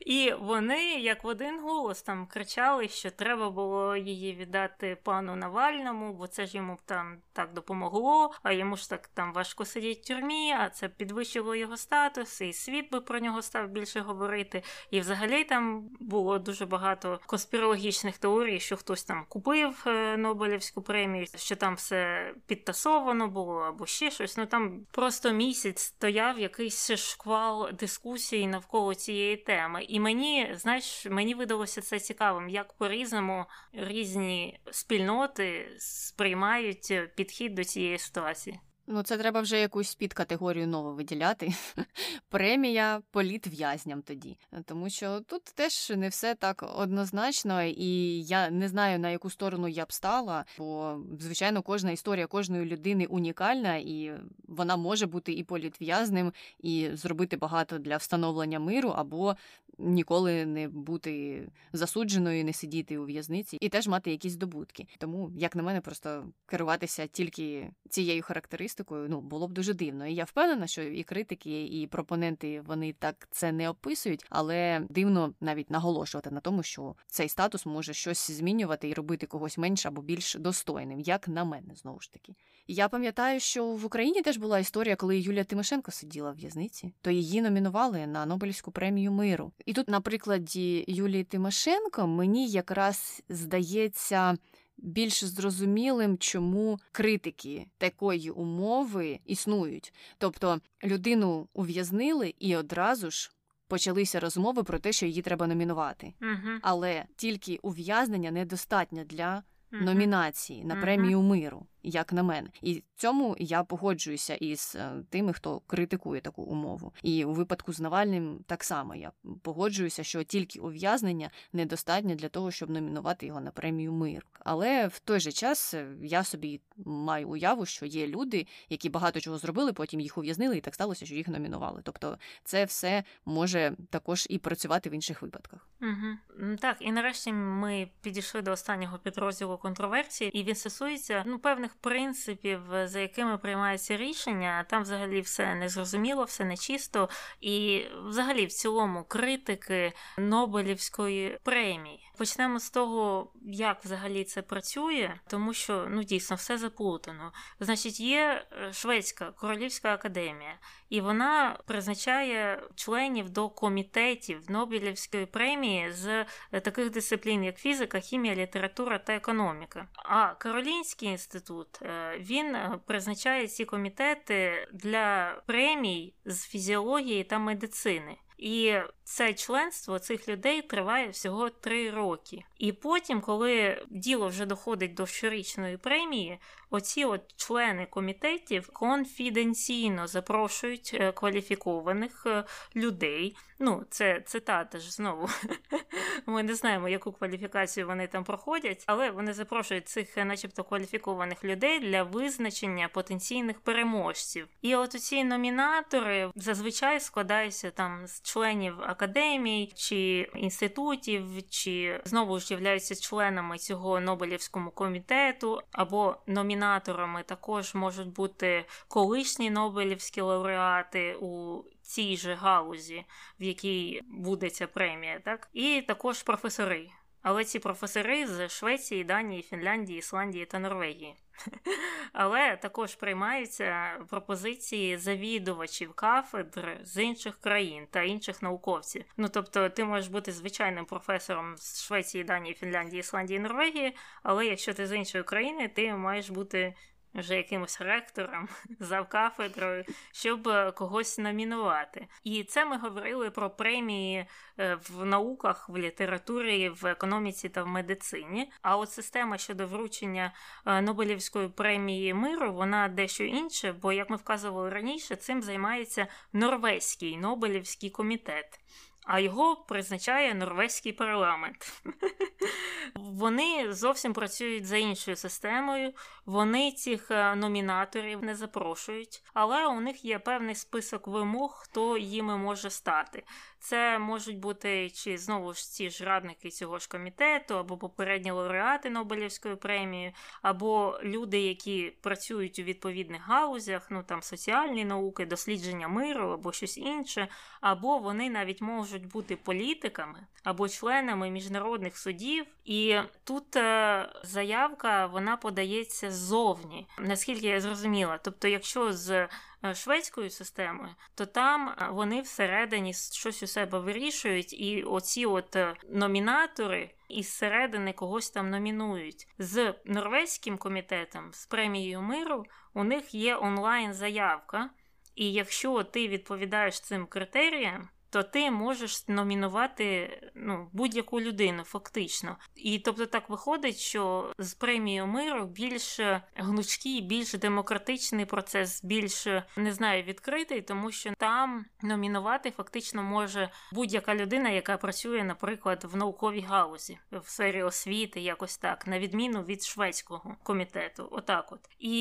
І вони, як в один голос, там кричали, що треба було її віддати пану Навальному, бо це ж йому там так допомогло, а йому ж так там важко сидіти в тюрмі, а це підвищило його статус, і світ би про нього став більше говорити. І взагалі там було дуже багато конспірологічних теорій, що хтось там купив е, Нобелівську премію, що там все підтасовано було або ще щось. Ну там просто місяць стояв якийсь шквал дискусій навколо цієї теми. І мені, знаєш, мені видалося це цікавим, як по-різному різні спільноти сприймають підхід до цієї ситуації.
Ну, це треба вже якусь підкатегорію нову виділяти. Премія політв'язням тоді. Тому що тут теж не все так однозначно, і я не знаю, на яку сторону я б стала, бо, звичайно, кожна історія кожної людини унікальна, і вона може бути і політв'язним, і зробити багато для встановлення миру, або ніколи не бути засудженою, не сидіти у в'язниці і теж мати якісь здобутки. Тому, як на мене, просто керуватися тільки цією характеристикою ну було б дуже дивно. І я впевнена, що і критики, і пропоненти вони так це не описують, але дивно навіть наголошувати на тому, що цей статус може щось змінювати і робити когось менш або більш достойним, як на мене, знову ж таки. Я пам'ятаю, що в Україні теж була історія, коли Юлія Тимошенко сиділа в в'язниці, то її номінували на Нобелівську премію миру. І тут, на прикладі Юлії Тимошенко, мені якраз здається. Більш зрозумілим, чому критики такої умови існують. Тобто людину ув'язнили і одразу ж почалися розмови про те, що її треба номінувати.
Угу.
Але тільки ув'язнення недостатньо для номінації на премію миру як на мене, і цьому я погоджуюся із е, тими, хто критикує таку умову. І у випадку з Навальним так само я погоджуюся, що тільки ув'язнення недостатньо для того, щоб номінувати його на премію миру. Але в той же час е, я собі маю уяву, що є люди, які багато чого зробили, потім їх ув'язнили, і так сталося, що їх номінували. Тобто, це все може також і працювати в інших випадках.
Угу. Так, і нарешті ми підійшли до останнього підрозділу контроверсії, і він стосується ну певних принципів, за якими приймаються рішення, там взагалі все незрозуміло, все нечисто, і взагалі в цілому критики Нобелівської премії. Почнемо з того, як взагалі це працює, тому що ну дійсно все заплутано. Значить, є е, Шведська королівська академія, і вона призначає членів до комітетів Нобелівської премії з е, таких дисциплін, як фізика, хімія, література та економіка. А Каролінський інститут е, він призначає ці комітети для премій з фізіології та медицини. І це членство цих людей триває всього три роки. І потім, коли діло вже доходить до щорічної премії, оці от члени комітетів конфіденційно запрошують е, кваліфікованих е, людей. Ну, це цитата ж знову. Ми не знаємо, яку кваліфікацію вони там проходять, але вони запрошують цих, е, начебто, кваліфікованих людей для визначення потенційних переможців. І от ці номінатори зазвичай складаються там з членів академій чи інститутів, чи знову ж являються членами цього Нобелівському комітету або номінаторами також можуть бути колишні Нобелівські лауреати у цій же галузі, в якій буде ця премія, так і також професори. Але ці професори з Швеції, Данії, Фінляндії, Ісландії та Норвегії. Але також приймаються пропозиції завідувачів кафедр з інших країн та інших науковців. Ну тобто, ти можеш бути звичайним професором з Швеції, Данії, Фінляндії, Ісландії, Норвегії, але якщо ти з іншої країни, ти маєш бути вже якимось ректором за кафедрою, щоб е, когось номінувати. І це ми говорили про премії е, в науках, в літературі, в економіці та в медицині. А от система щодо вручення е, Нобелівської премії миру, вона дещо інша, бо, як ми вказували раніше, цим займається Норвезький Нобелівський комітет а його призначає норвезький парламент. Вони зовсім працюють за іншою системою, вони цих е, номінаторів не запрошують, але у них є певний список вимог, хто їми може стати. Це можуть бути чи знову ж ці ж радники цього ж комітету, або попередні лауреати Нобелівської премії, або люди, які працюють у відповідних галузях, ну там соціальні науки, дослідження миру або щось інше, або вони навіть можуть бути політиками або членами міжнародних судів. І тут е, заявка вона подається ззовні, наскільки я зрозуміла. Тобто, якщо з шведською системою, то там е, вони всередині щось у себе вирішують, і оці от е, номінатори із середини когось там номінують. З норвезьким комітетом, з премією миру, у них є онлайн-заявка. І якщо ти відповідаєш цим критеріям, то ти можеш номінувати ну, будь-яку людину, фактично. І тобто так виходить, що з премією миру більш гнучкий, більш демократичний процес, більш не знаю, відкритий, тому що там номінувати фактично може будь-яка людина, яка працює, наприклад, в науковій галузі, в сфері освіти, якось так, на відміну від шведського комітету. Отак, от і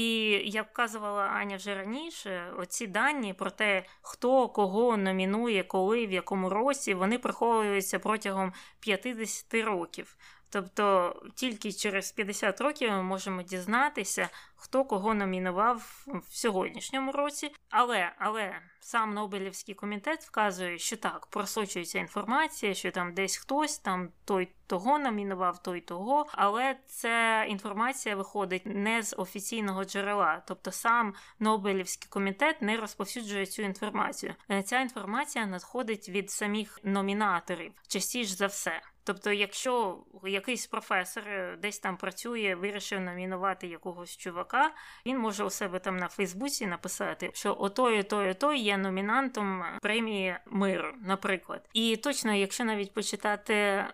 як вказувала Аня вже раніше, оці дані про те, хто кого номінує, коли в якому році, вони приховуються протягом 50 років. Тобто тільки через 50 років ми можемо дізнатися, хто кого номінував в сьогоднішньому році. Але але сам Нобелівський комітет вказує, що так, просочується інформація, що там десь хтось, там той того номінував, той того. Але ця інформація виходить не з офіційного джерела, тобто сам Нобелівський комітет не розповсюджує цю інформацію. Ця інформація надходить від самих номінаторів частіше за все. Тобто, якщо якийсь професор е, десь там працює, вирішив номінувати якогось чувака, він може у себе там на Фейсбуці написати, що отой, той, той є номінантом премії миру, наприклад. І точно, якщо навіть почитати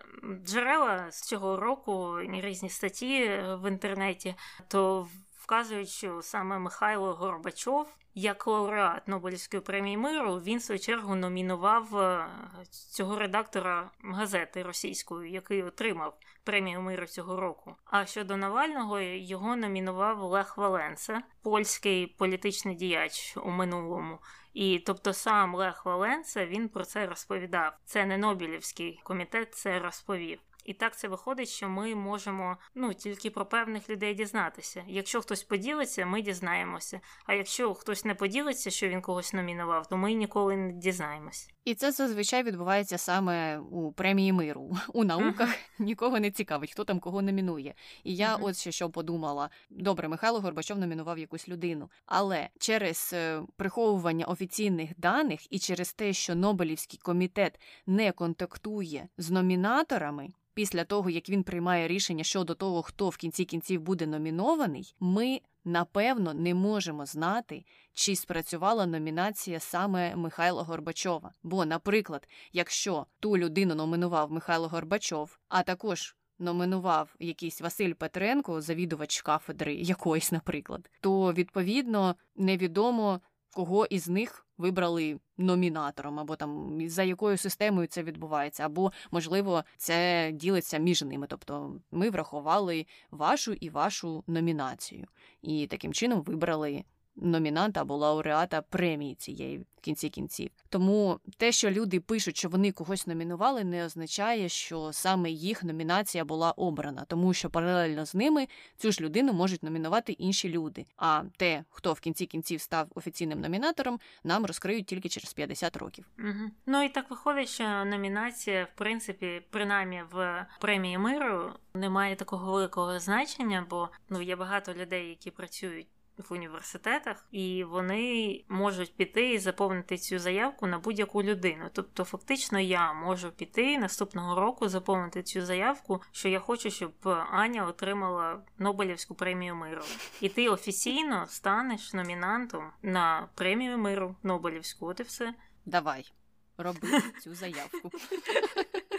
джерела з цього року, різні статті в інтернеті, то вказують, що саме Михайло Горбачов як лауреат Нобелівської премії миру він в свою чергу номінував е, цього редактора газети російської, який отримав премію миру цього року. А щодо Навального його номінував Лех Валенса, польський політичний діяч у минулому. І тобто сам Лех Валенса він про це розповідав. Це не Нобелівський комітет це розповів. І так це виходить, що ми можемо ну тільки про певних людей дізнатися. Якщо хтось поділиться, ми дізнаємося. А якщо хтось не поділиться, що він когось номінував, то ми ніколи не дізнаємось.
І це зазвичай відбувається саме у премії миру. У науках uh-huh. нікого не цікавить, хто там кого номінує. І я uh-huh. от ще що подумала: добре, Михайло Горбачов номінував якусь людину, але через е, приховування офіційних даних і через те, що Нобелівський комітет не контактує з номінаторами після того, як він приймає рішення щодо того, хто в кінці кінців буде номінований, ми напевно не можемо знати, чи спрацювала номінація саме Михайла Горбачова. Бо, наприклад, якщо ту людину номінував Михайло Горбачов, а також номінував якийсь Василь Петренко, завідувач кафедри якоїсь, наприклад, то відповідно невідомо кого із них вибрали номінатором, або там за якою системою це відбувається, або можливо це ділиться між ними. Тобто ми врахували вашу і вашу номінацію, і таким чином вибрали номінанта або лауреата премії цієї в кінці кінців. Тому те, що люди пишуть, що вони когось номінували, не означає, що саме їх номінація була обрана, тому що паралельно з ними цю ж людину можуть номінувати інші люди. А те, хто в кінці кінців став офіційним номінатором, нам розкриють тільки через 50 років.
Угу. Ну і так виходить, що номінація, в принципі, принаймні в премії миру, не має такого великого значення, бо ну є багато людей, які працюють в університетах, і вони можуть піти і заповнити цю заявку на будь-яку людину. Тобто, фактично, я можу піти наступного року заповнити цю заявку, що я хочу, щоб Аня отримала Нобелівську премію миру. І ти офіційно станеш номінантом на премію миру Нобелівську. От і все.
Давай. Роби цю заявку.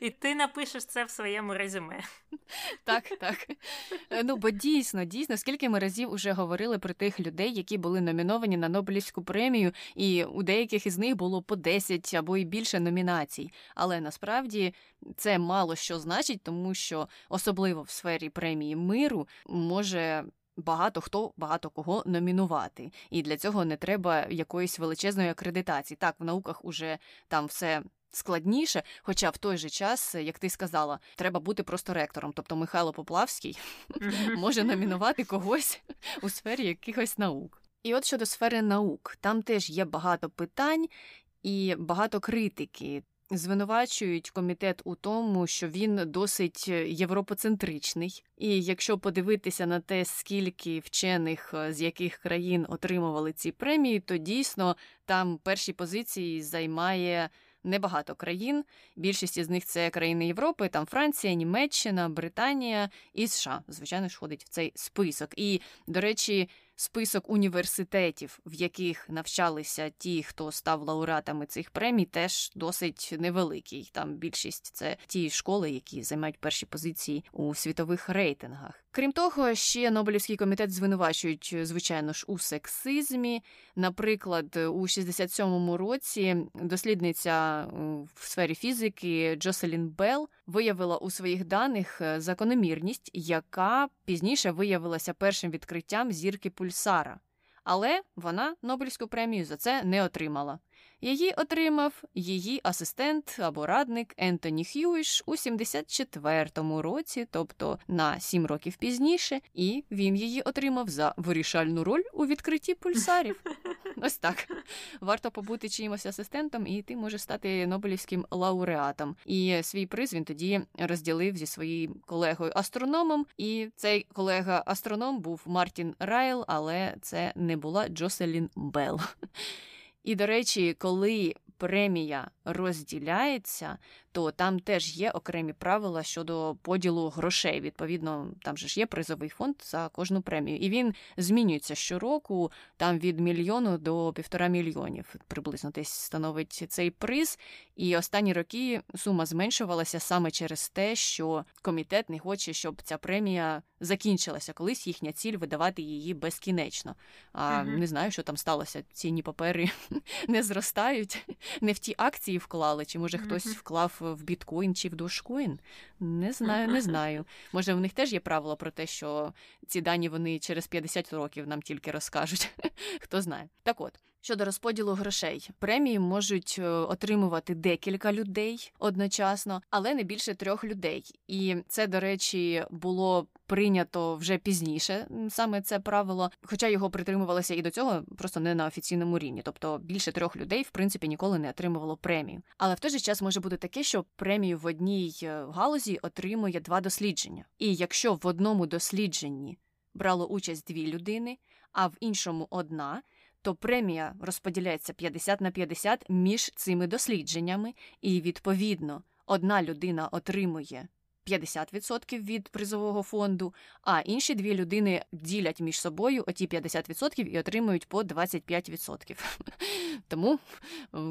І ти напишеш це в своєму резюме.
Так, так. Е, ну, бо дійсно, дійсно, скільки ми разів уже говорили про тих людей, які були номіновані на Нобелівську премію, і у деяких із них було по 10 або й більше номінацій. Але насправді це мало що значить, тому що особливо в сфері премії миру може. Багато хто багато кого номінувати, і для цього не треба якоїсь величезної акредитації. Так, в науках уже там все складніше, хоча в той же час, як ти сказала, треба бути просто ректором. Тобто Михайло Поплавський може номінувати когось у сфері якихось наук. І от щодо сфери наук, там теж є багато питань і багато критики. Звинувачують комітет у тому, що він досить європоцентричний, і якщо подивитися на те, скільки вчених з яких країн отримували ці премії, то дійсно там перші позиції займає небагато країн. Більшість із них це країни Європи, там Франція, Німеччина, Британія і США. Звичайно ж, входить в цей список. І, до речі, список університетів, в яких навчалися ті, хто став лауреатами цих премій, теж досить невеликий. Там більшість це ті школи, які займають перші позиції у світових рейтингах. Крім того, ще Нобелівський комітет звинувачують, звичайно ж, у сексизмі. Наприклад, у 67-му році дослідниця в сфері фізики Джоселін Белл виявила у своїх даних е, закономірність, яка пізніше виявилася першим відкриттям зірки пульсара. Але вона Нобелівську премію за це не отримала. Її отримав її асистент або радник Ентоні Хьюіш у 74-му році, тобто на 7 років пізніше, і він її отримав за вирішальну роль у відкритті пульсарів. Ось так. Варто побути чиїмось асистентом, і ти можеш стати Нобелівським лауреатом. І свій приз він тоді розділив зі своїм колегою астрономом. І цей колега-астроном був Мартін Райл, але це не була Джоселін Белл. І, до речі, коли премія розділяється, то там теж є окремі правила щодо поділу грошей. Відповідно, там же ж є призовий фонд за кожну премію. І він змінюється щороку, там від мільйону до півтора мільйонів приблизно десь становить цей приз. І останні роки сума зменшувалася саме через те, що комітет не хоче, щоб ця премія закінчилася. Колись їхня ціль видавати її безкінечно. А uh-huh. не знаю, що там сталося. Цінні папери не зростають, не в ті акції вклали, чи може хтось вклав в біткоін чи в дошкоін. Не знаю, не знаю. Може, в них теж є правило про те, що ці дані вони через 50 років нам тільки розкажуть. Хто знає. Так от. Щодо розподілу грошей, премії можуть е, отримувати декілька людей одночасно, але не більше трьох людей. І це, до речі, було прийнято вже пізніше, саме це правило, хоча його притримувалося і до цього, просто не на офіційному рівні. Тобто більше трьох людей, в принципі, ніколи не отримувало премію. Але в той же час може бути таке, що премію в одній е, галузі отримує два дослідження. І якщо в одному дослідженні брало участь дві людини, а в іншому одна то премія розподіляється 50 на 50 між цими дослідженнями, і, відповідно, одна людина отримує 50% від призового фонду, а інші дві людини ділять між собою оті 50% і отримують по 25%. Тому,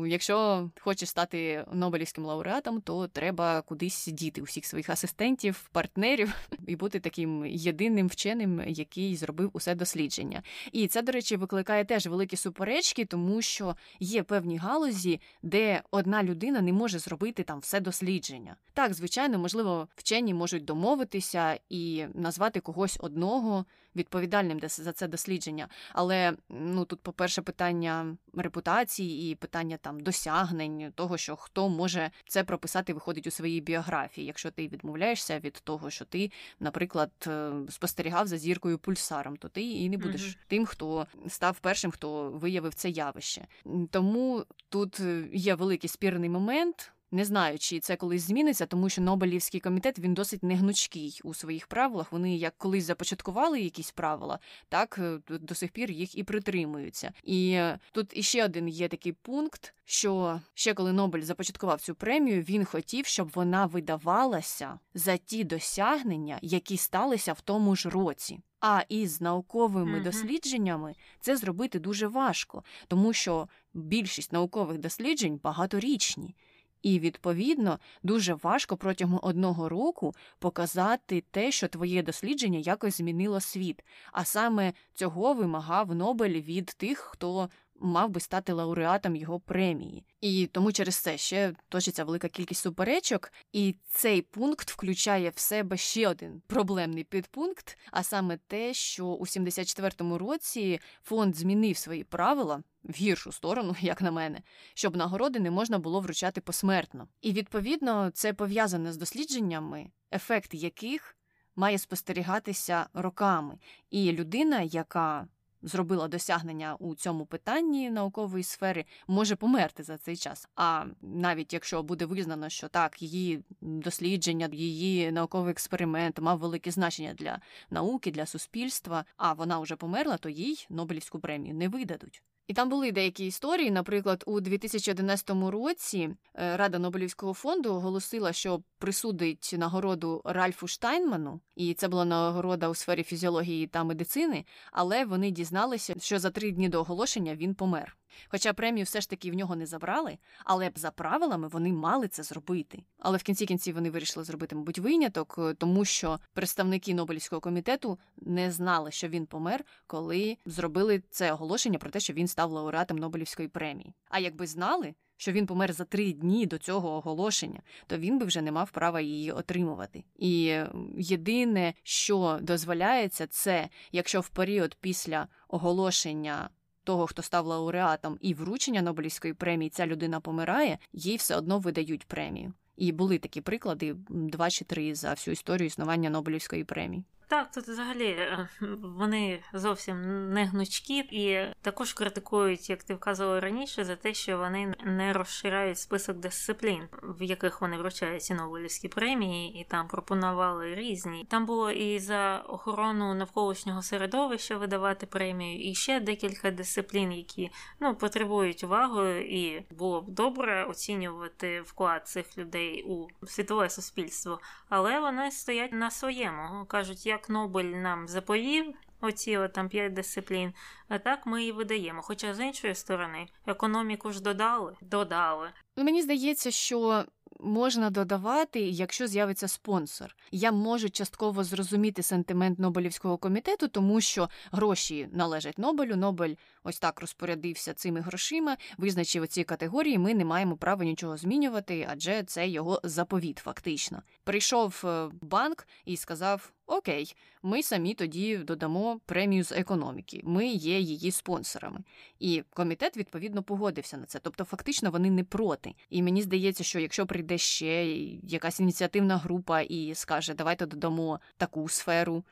якщо хочеш стати Нобелівським лауреатом, то треба кудись діти усіх своїх асистентів, партнерів і бути таким єдиним вченим, який зробив усе дослідження. І це, до речі, викликає теж великі суперечки, тому що є певні галузі, де одна людина не може зробити там все дослідження. Так, звичайно, можливо, вчені можуть домовитися і назвати когось одного відповідальним за це дослідження. Але ну тут, по-перше, питання репутації і питання там досягнень того, що хто може це прописати, виходить у своїй біографії, якщо ти відмовляєшся від того, що ти, наприклад, е, спостерігав за зіркою пульсаром, то ти і не будеш mm тим, хто став першим, хто виявив це явище. Тому тут е, є великий спірний момент. Не знаю, чи це колись зміниться, тому що Нобелівський комітет він досить негнучкий у своїх правилах. Вони як колись започаткували якісь правила, так е, до сих пір їх і притримуються. І е, тут іще один є такий пункт, що ще коли Нобель започаткував цю премію, він хотів, щоб вона видавалася за ті досягнення, які сталися в тому ж році. А із науковими mm-hmm. дослідженнями це зробити дуже важко, тому що більшість наукових досліджень багаторічні. І, відповідно, дуже важко протягом одного року показати те, що твоє дослідження якось змінило світ. А саме цього вимагав Нобель від тих, хто мав би стати лауреатом його премії. І тому через це ще точиться велика кількість суперечок, і цей пункт включає в себе ще один проблемний підпункт, а саме те, що у 74-му році фонд змінив свої правила. В гіршу сторону, як на мене, щоб нагороди не можна було вручати посмертно. І відповідно це пов'язане з дослідженнями, ефект яких має спостерігатися роками. І людина, яка зробила досягнення у цьому питанні наукової сфери, може померти за цей час. А навіть якщо буде визнано, що так, її дослідження, її науковий експеримент мав велике значення для науки, для суспільства, а вона вже померла, то їй Нобелівську премію не видадуть. І там були деякі історії. Наприклад, у 2011 році е, Рада Нобелівського фонду оголосила, що присудить нагороду Ральфу Штайнману, і це була нагорода у сфері фізіології та медицини. Але вони дізналися, що за три дні до оголошення він помер. Хоча премію все ж таки в нього не забрали, але б за правилами вони мали це зробити. Але в кінці кінці вони вирішили зробити, мабуть, виняток, е, тому що представники Нобелівського комітету не знали, що він помер, коли зробили це оголошення про те, що він став лауреатом Нобелівської премії. А якби знали, що він помер за три дні до цього оголошення, то він би вже не мав права її отримувати. І єдине, що дозволяється, це якщо в період після оголошення того, хто став лауреатом і вручення Нобелівської премії, ця людина помирає, їй все одно видають премію. І були такі приклади два чи три за всю історію існування Нобелівської премії.
Так, тут взагалі е, вони зовсім не гнучкі і також критикують, як ти вказувала раніше, за те, що вони не розширяють список дисциплін, в яких вони вручають ці Нобелівські премії, і там пропонували різні. Там було і за охорону навколишнього середовища видавати премію, і ще декілька дисциплін, які ну потребують уваги, і було б добре оцінювати вклад цих людей у світове суспільство, але вони стоять на своєму, кажуть, як як Нобель нам заповів, оці там п'ять дисциплін, а так ми і видаємо. Хоча з іншої сторони, економіку ж додали, додали.
Мені здається, що можна додавати, якщо з'явиться спонсор. Я можу частково зрозуміти сентимент Нобелівського комітету, тому що гроші належать Нобелю. Нобель ось так розпорядився цими грошима, визначив ці категорії. Ми не маємо права нічого змінювати, адже це його заповіт, фактично. Прийшов е, банк і сказав: Окей, ми самі тоді додамо премію з економіки. Ми є її спонсорами. І комітет відповідно погодився на це. Тобто, фактично, вони не проти. І мені здається, що якщо прийде ще якась ініціативна група і скаже, давайте додамо таку сферу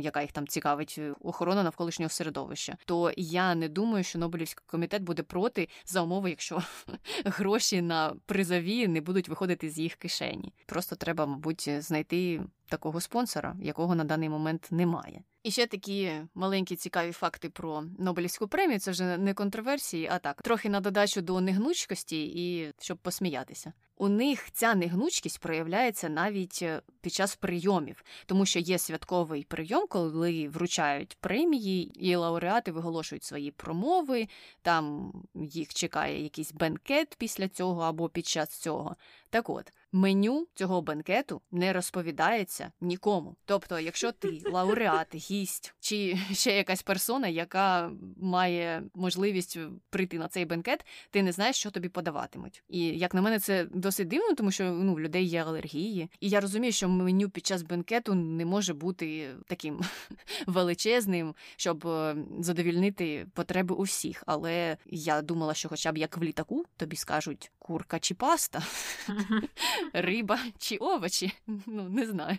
яка їх там цікавить, е, охорона навколишнього середовища. То я не думаю, що Нобелівський комітет буде проти за умови, якщо гроші на призові не будуть виходити з їх кишені. Просто треба, мабуть, знайти такого спонсора, якого на даний момент немає. І ще такі маленькі цікаві факти про Нобелівську премію. Це вже не контроверсії, а так трохи на додачу до негнучкості і щоб посміятися. У них ця негнучкість проявляється навіть е, під час прийомів, тому що є святковий прийом, коли вручають премії, і лауреати виголошують свої промови. Там їх чекає якийсь бенкет після цього або під час цього. Так от меню цього бенкету не розповідається нікому. Тобто, якщо ти лауреат, гість чи ще якась персона, яка має можливість прийти на цей бенкет, ти не знаєш, що тобі подаватимуть. І як на мене, це досить дивно, тому що ну в людей є алергії, і я розумію, що меню під час бенкету не може бути таким величезним, щоб е, задовільнити потреби усіх. Але я думала, що, хоча б як в літаку, тобі скажуть курка чи паста риба чи овочі. Ну, не знаю.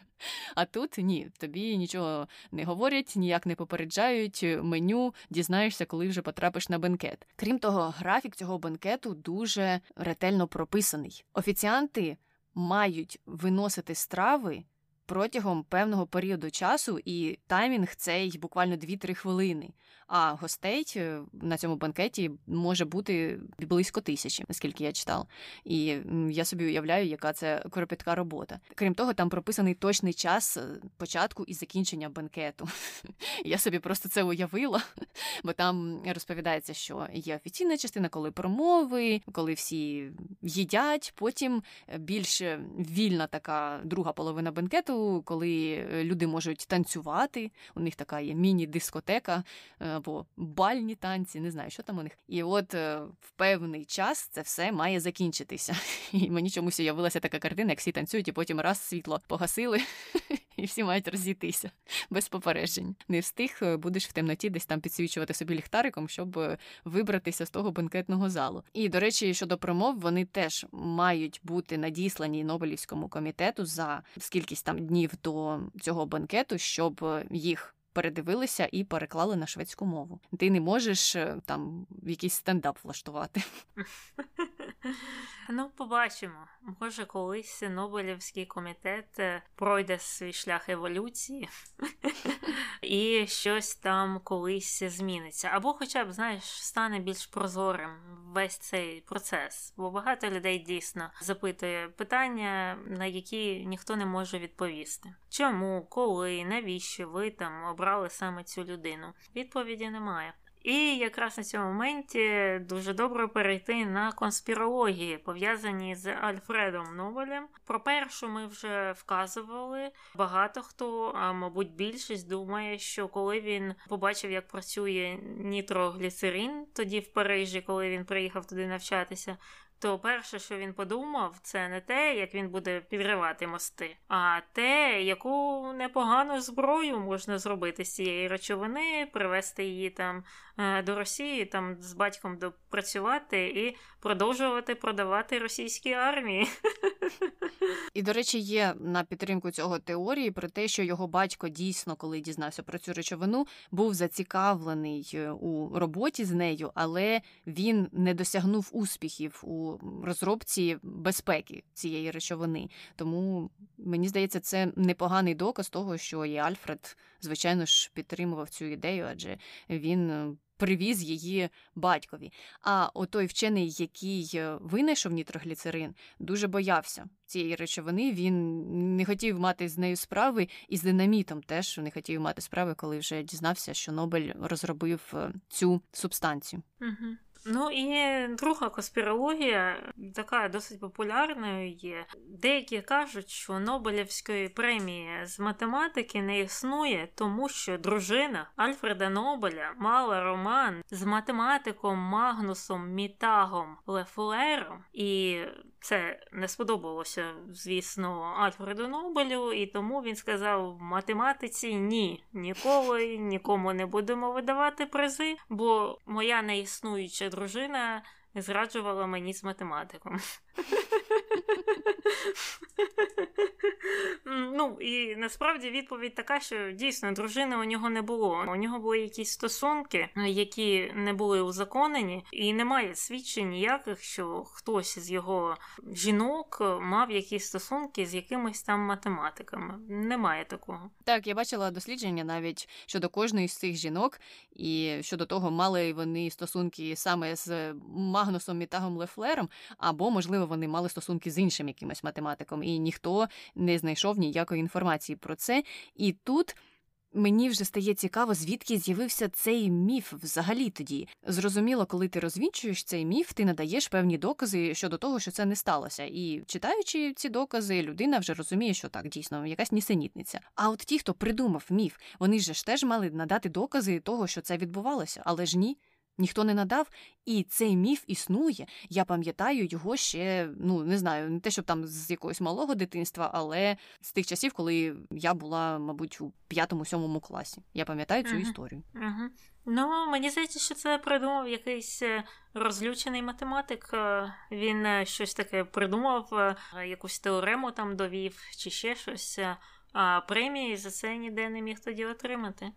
А тут ні, тобі нічого не говорять, ніяк не попереджають меню, дізнаєшся, коли вже потрапиш на бенкет. Крім того, графік цього бенкету дуже ретельно прописаний. Офіціанти мають виносити страви. Протягом певного періоду часу і таймінг цей буквально 2-3 хвилини а гостей е, на цьому банкеті може бути близько тисячі, наскільки я читала. І я собі уявляю, яка це кропітка робота. Крім того, там прописаний точний час е, початку і закінчення банкету. Я собі просто це уявила, бо там розповідається, що є офіційна частина, коли промови, коли всі їдять. Потім більш вільна така друга половина банкету, коли люди можуть танцювати. У них така є міні-дискотека. Е, або бальні танці, не знаю, що там у них. І от е, в певний час це все має закінчитися. І мені чомусь уявилася така картина, як всі танцюють, і потім раз світло погасили, і всі мають розійтися без попереджень. Не встиг, е, будеш в темноті десь там підсвічувати собі ліхтариком, щоб е, вибратися з того бенкетного залу. І до речі, щодо промов, вони теж мають бути надіслані Нобелівському комітету за скількись там днів до цього бенкету, щоб їх передивилися і переклали на шведську мову. Ти не можеш е, там якийсь стендап влаштувати.
Ну, побачимо. Може, колись Нобелівський комітет е, пройде свій шлях еволюції і щось там колись зміниться. Або, хоча б, знаєш, стане більш прозорим весь цей процес. Бо багато людей дійсно запитує питання, на які ніхто не може відповісти. Чому, коли, навіщо ви там обрали саме цю людину? Відповіді немає. І якраз на цьому моменті дуже добре перейти на конспірології, пов'язані з Альфредом Нобелем. Про першу ми вже вказували. Багато хто, а мабуть, більшість думає, що коли він побачив, як працює нітрогліцерин, тоді в Парижі, коли він приїхав туди навчатися, то перше, що він подумав, це не те, як він буде підривати мости, а те, яку непогану зброю можна зробити з цієї речовини, привезти її там е, до Росії, там з батьком допрацювати і продовжувати продавати російській армії.
І, до речі, є на підтримку цього теорії про те, що його батько дійсно, коли дізнався про цю речовину, був зацікавлений е, у роботі з нею, але він не досягнув успіхів у розробці безпеки цієї речовини. Тому мені здається, це непоганий доказ того, що і Альфред, звичайно ж, підтримував цю ідею, адже він е, привіз її батькові. А отой вчений, який е, винайшов нітрогліцерин, дуже боявся цієї речовини. Він не хотів мати з нею справи, і з динамітом теж не хотів мати справи, коли вже дізнався, що Нобель розробив е, цю субстанцію.
Угу. Ну і друга конспірологія, така досить популярною є. Деякі кажуть, що Нобелівської премії з математики не існує, тому що дружина Альфреда Нобеля мала роман з математиком Магнусом Мітагом Лефлером, і це не сподобалося, звісно, Альфреду Нобелю, і тому він сказав: в математиці ні, ніколи нікому не будемо видавати призи, бо моя неіснуюча дружина зраджувала мені з математиком. Ну і насправді відповідь така, що дійсно дружини у нього не було. У нього були якісь стосунки, які не були узаконені, і немає свідчень ніяких, що хтось з його жінок мав якісь стосунки з якимись там математиками. Немає такого.
Так, я бачила дослідження навіть щодо кожної з цих жінок, і щодо того, мали вони стосунки саме з Магнусом і Тагом Лефлером, або можливо вони мали стосунки з іншим якимось математиком, і ніхто не знайшов ніякої інформації про це. І тут. Мені вже стає цікаво, звідки з'явився цей міф взагалі тоді. Зрозуміло, коли ти розвінчуєш цей міф, ти надаєш певні докази щодо того, що це не сталося. І читаючи ці докази, людина вже розуміє, що так дійсно якась нісенітниця. А от ті, хто придумав міф, вони ж теж мали надати докази того, що це відбувалося, але ж ні. Ніхто не надав, і цей міф існує. Я пам'ятаю його ще, ну не знаю, не те, щоб там з якогось малого дитинства, але з тих часів, коли я була, мабуть, у п'ятому-сьомому класі. Я пам'ятаю цю uh історію.
uh Ну, мені здається, що це придумав якийсь е, розлючений математик. Е, він е, щось таке придумав, якусь теорему там довів, чи ще щось. А премії за це ніде не міг тоді отримати.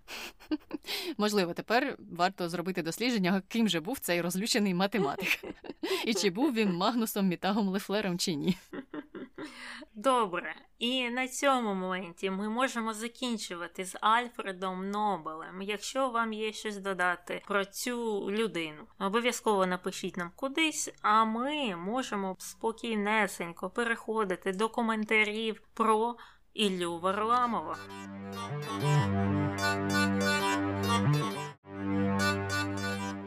Можливо, тепер варто зробити дослідження, ким же був цей розлючений математик. І чи був він Магнусом Мітагом Лефлером чи ні.
Добре, і на цьому моменті ми можемо закінчувати з Альфредом Нобелем. Якщо вам є щось додати про цю людину, обов'язково напишіть нам кудись, а ми можемо спокійнесенько переходити до коментарів про. Іллю Варламова.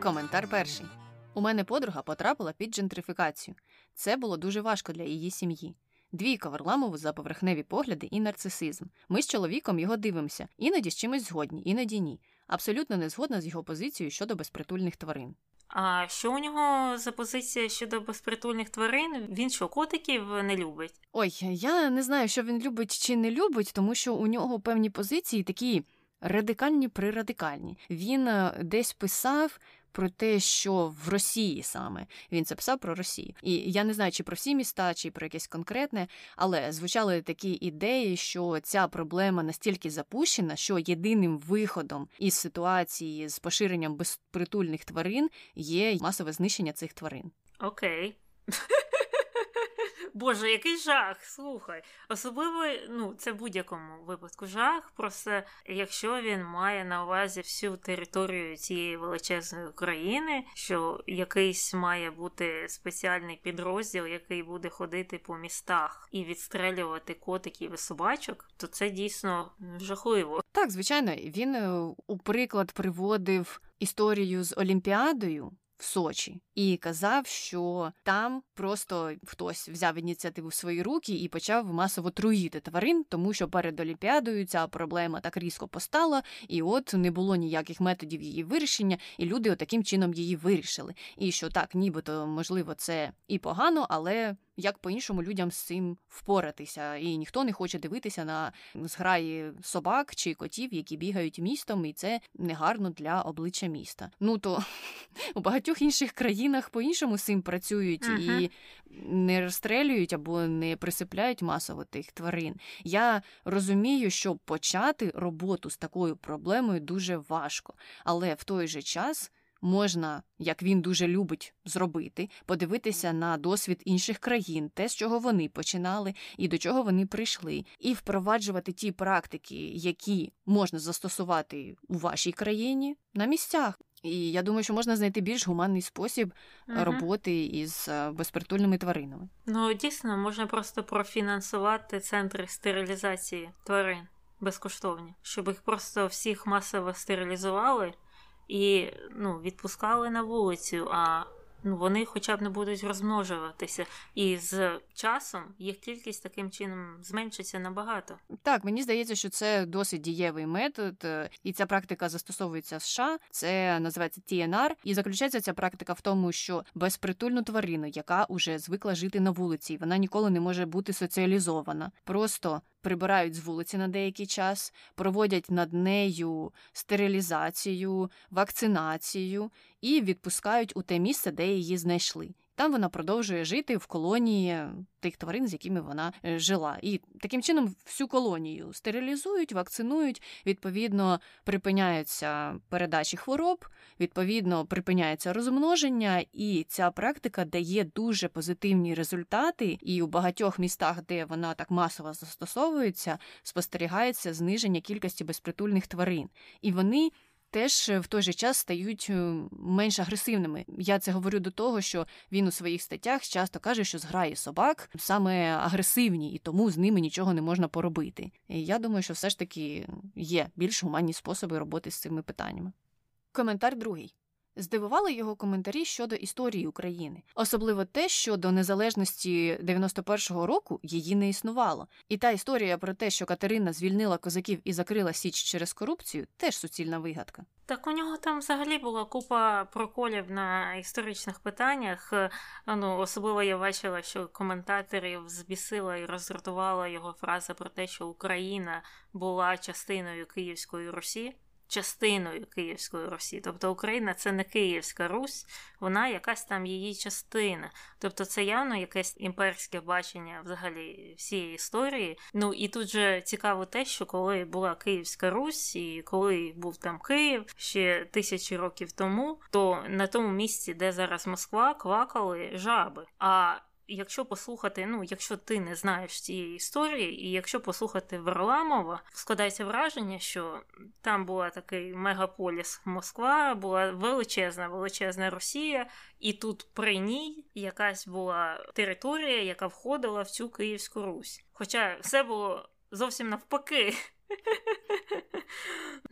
Коментар перший. У мене подруга потрапила під джентрифікацію. Це було дуже важко для її сім'ї. Двійка Варламову за поверхневі погляди і нарцисизм. Ми з чоловіком його дивимося, іноді з чимось згодні, іноді ні. Абсолютно не згодна з його позицією щодо безпритульних тварин.
А що у нього за позиція щодо безпритульних тварин? Він що, котиків не любить?
Ой, я не знаю, що він любить чи не любить, тому що у нього певні позиції такі радикальні прирадикальні. Він е, десь писав про те, що в Росії саме він це писав про Росію. І я не знаю, чи про всі міста, чи про якесь конкретне, але звучали такі ідеї, що ця проблема настільки запущена, що єдиним виходом із ситуації з поширенням безпритульних тварин є масове знищення цих тварин.
Окей. Боже, який жах, слухай. Особливо, ну, це в будь-якому випадку жах. Просто якщо він має на увазі всю територію цієї величезної України, що якийсь має бути спеціальний підрозділ, який буде ходити по містах і відстрелювати котиків і собачок, то це дійсно жахливо.
Так, звичайно, він е, у приклад приводив історію з Олімпіадою в Сочі і казав, що там просто хтось взяв ініціативу в свої руки і почав масово труїти тварин, тому що перед Олімпіадою ця проблема так різко постала, і от не було ніяких методів її вирішення, і люди отаким чином її вирішили. І що так, нібито можливо, це і погано, але як по-іншому людям з цим впоратися, і ніхто не хоче дивитися на зграї собак чи котів, які бігають містом, і це негарно для обличчя міста. Ну то у багатьох інших країнах по-іншому з цим працюють uh-huh. і не розстрелюють або не присипляють масово тих тварин. Я розумію, що почати роботу з такою проблемою дуже важко, але в той же час можна, як він дуже любить зробити, подивитися на досвід інших країн, те, з чого вони починали і до чого вони прийшли, і впроваджувати ті практики, які можна застосувати у вашій країні на місцях. І я думаю, що можна знайти більш гуманний спосіб угу. роботи із е, безпритульними тваринами.
Ну дійсно можна просто профінансувати центри стерилізації тварин безкоштовні, щоб їх просто всіх масово стерилізували і ну, відпускали на вулицю, а ну, вони хоча б не будуть розмножуватися. І з часом їх кількість таким чином зменшиться набагато.
Так, мені здається, що це досить дієвий метод, е, і ця практика застосовується в США. Це називається TNR, і заключається ця практика в тому, що безпритульну тварину, яка уже звикла жити на вулиці, вона ніколи не може бути соціалізована. Просто прибирають з вулиці на деякий час, проводять над нею стерилізацію, вакцинацію і відпускають у те місце, де її знайшли. Там вона продовжує жити в колонії тих тварин, з якими вона е, жила. І таким чином всю колонію стерилізують, вакцинують, відповідно, припиняються передачі хвороб, відповідно, припиняється розмноження, і ця практика дає дуже позитивні результати. І у багатьох містах, де вона так масово застосовується, спостерігається зниження кількості безпритульних тварин. І вони теж в той же час стають е, менш агресивними. Я це говорю до того, що він у своїх статтях часто каже, що зграє собак саме агресивні, і тому з ними нічого не можна поробити. І я думаю, що все ж таки є більш гуманні способи роботи з цими питаннями. Коментар другий. Здивували його коментарі щодо історії України, особливо те, що до незалежності 91-го року її не існувало. І та історія про те, що Катерина звільнила козаків і закрила Січ через корупцію, теж суцільна вигадка.
Так у нього там взагалі була купа проколів на історичних питаннях. Ну, Особливо я бачила, що коментаторів збісила і роздратувала його фраза про те, що Україна була частиною Київської Русі частиною Київської Русі. Тобто Україна це не Київська Русь, вона якась там її частина. Тобто це явно якесь імперське бачення взагалі всієї історії. Ну і тут же цікаво те, що коли була Київська Русь, і коли був там Київ ще тисячі років тому, то на тому місці, де зараз Москва, квакали жаби. А якщо послухати, ну якщо ти не знаєш цієї історії, і якщо послухати Варламова, складається враження, що там була такий мегаполіс Москва, була величезна, величезна Росія, і тут при ній якась була територія, яка входила в цю Київську Русь. Хоча все було зовсім навпаки.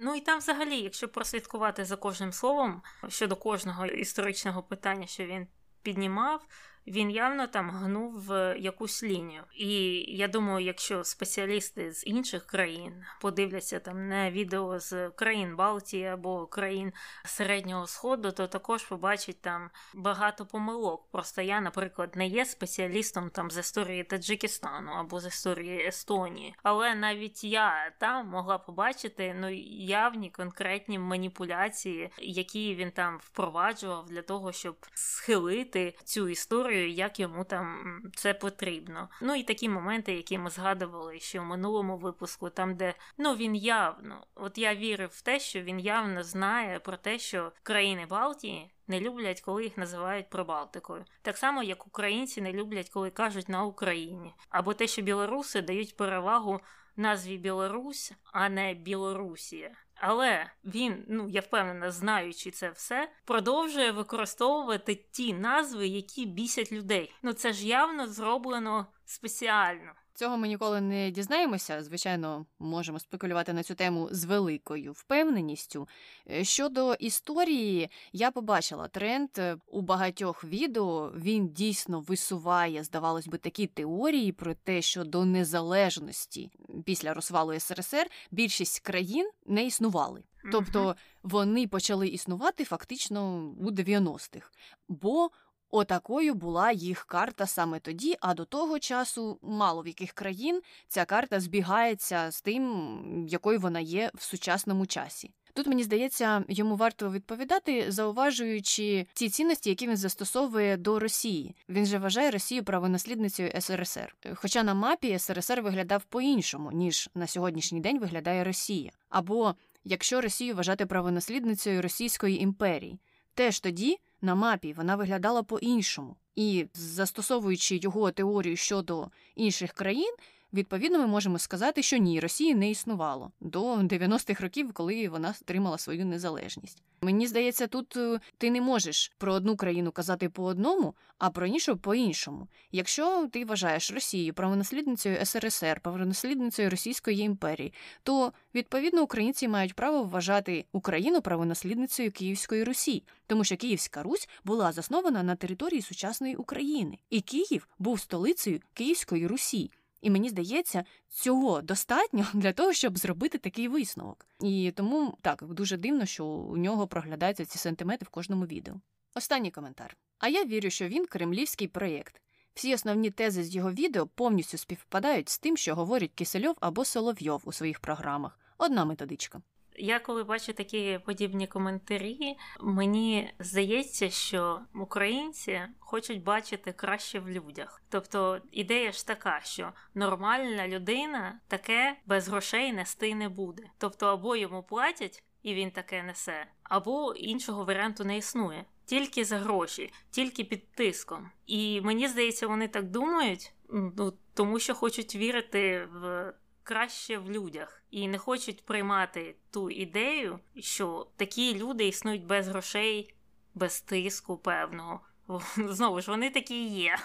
Ну і там, взагалі, якщо прослідкувати за кожним словом щодо кожного історичного питання, що він піднімав, він явно там гнув якусь лінію. І я думаю, якщо спеціалісти з інших країн подивляться там на відео з країн Балтії або країн Середнього Сходу, то також побачать там багато помилок. Просто я, наприклад, не є спеціалістом там з історії Таджикистану або з історії Естонії, але навіть я там могла побачити ну явні конкретні маніпуляції, які він там впроваджував для того, щоб схилити цю історію історію, як йому там це потрібно. Ну і такі моменти, які ми згадували ще в минулому випуску, там де ну він явно, от я вірив в те, що він явно знає про те, що країни Балтії. Не люблять, коли їх називають Прибалтикою. Так само, як українці не люблять, коли кажуть на Україні, або те, що білоруси дають перевагу назві Білорусь, а не Білорусія. Але він, ну я впевнена, знаючи це все, продовжує використовувати ті назви, які бісять людей. Ну це ж явно зроблено спеціально.
Цього ми ніколи не дізнаємося. Звичайно, можемо спекулювати на цю тему з великою впевненістю. Е, щодо історії, я побачила тренд е, у багатьох відео. Він дійсно висуває, здавалось би, такі теорії про те, що до незалежності після розвалу СРСР більшість країн не існували. Тобто вони почали існувати фактично у 90-х. бо Отакою була їх карта саме тоді, а до того часу мало в яких країн ця карта збігається з тим, якою вона є в сучасному часі. Тут мені здається, йому варто відповідати, зауважуючи ті цінності, які він застосовує до Росії. Він же вважає Росію правонаслідницею СРСР. Хоча на мапі СРСР виглядав по-іншому, ніж на сьогоднішній день виглядає Росія. Або якщо Росію вважати правонаслідницею Російської імперії, теж тоді на мапі вона виглядала по-іншому. І застосовуючи його теорію щодо інших країн, Відповідно, ми можемо сказати, що ні, Росії не існувало до 90-х років, коли вона отримала свою незалежність. Мені здається, тут е, ти не можеш про одну країну казати по одному, а про іншу по іншому. Якщо ти вважаєш Росію правонаслідницею СРСР, правонаслідницею Російської імперії, то відповідно українці мають право вважати Україну правонаслідницею Київської Русі, тому що Київська Русь була заснована на території сучасної України, і Київ був столицею Київської Русі. І мені здається, цього достатньо для того, щоб зробити такий висновок. І тому так дуже дивно, що у нього проглядаються ці сантимети в кожному відео. Останній коментар. А я вірю, що він кремлівський проєкт. Всі основні тези з його відео повністю співпадають з тим, що говорять Кисельов або Соловйов у своїх програмах. Одна методичка.
Я коли бачу такі подібні коментарі, мені здається, що українці хочуть бачити краще в людях. Тобто ідея ж така, що нормальна людина таке без грошей нести не буде. Тобто, або йому платять. І він таке несе, або іншого варіанту не існує. Тільки за гроші, тільки під тиском. І мені здається, вони так думають, ну тому що хочуть вірити в краще в людях і не хочуть приймати ту ідею, що такі люди існують без грошей, без тиску певного. Знову ж вони такі є.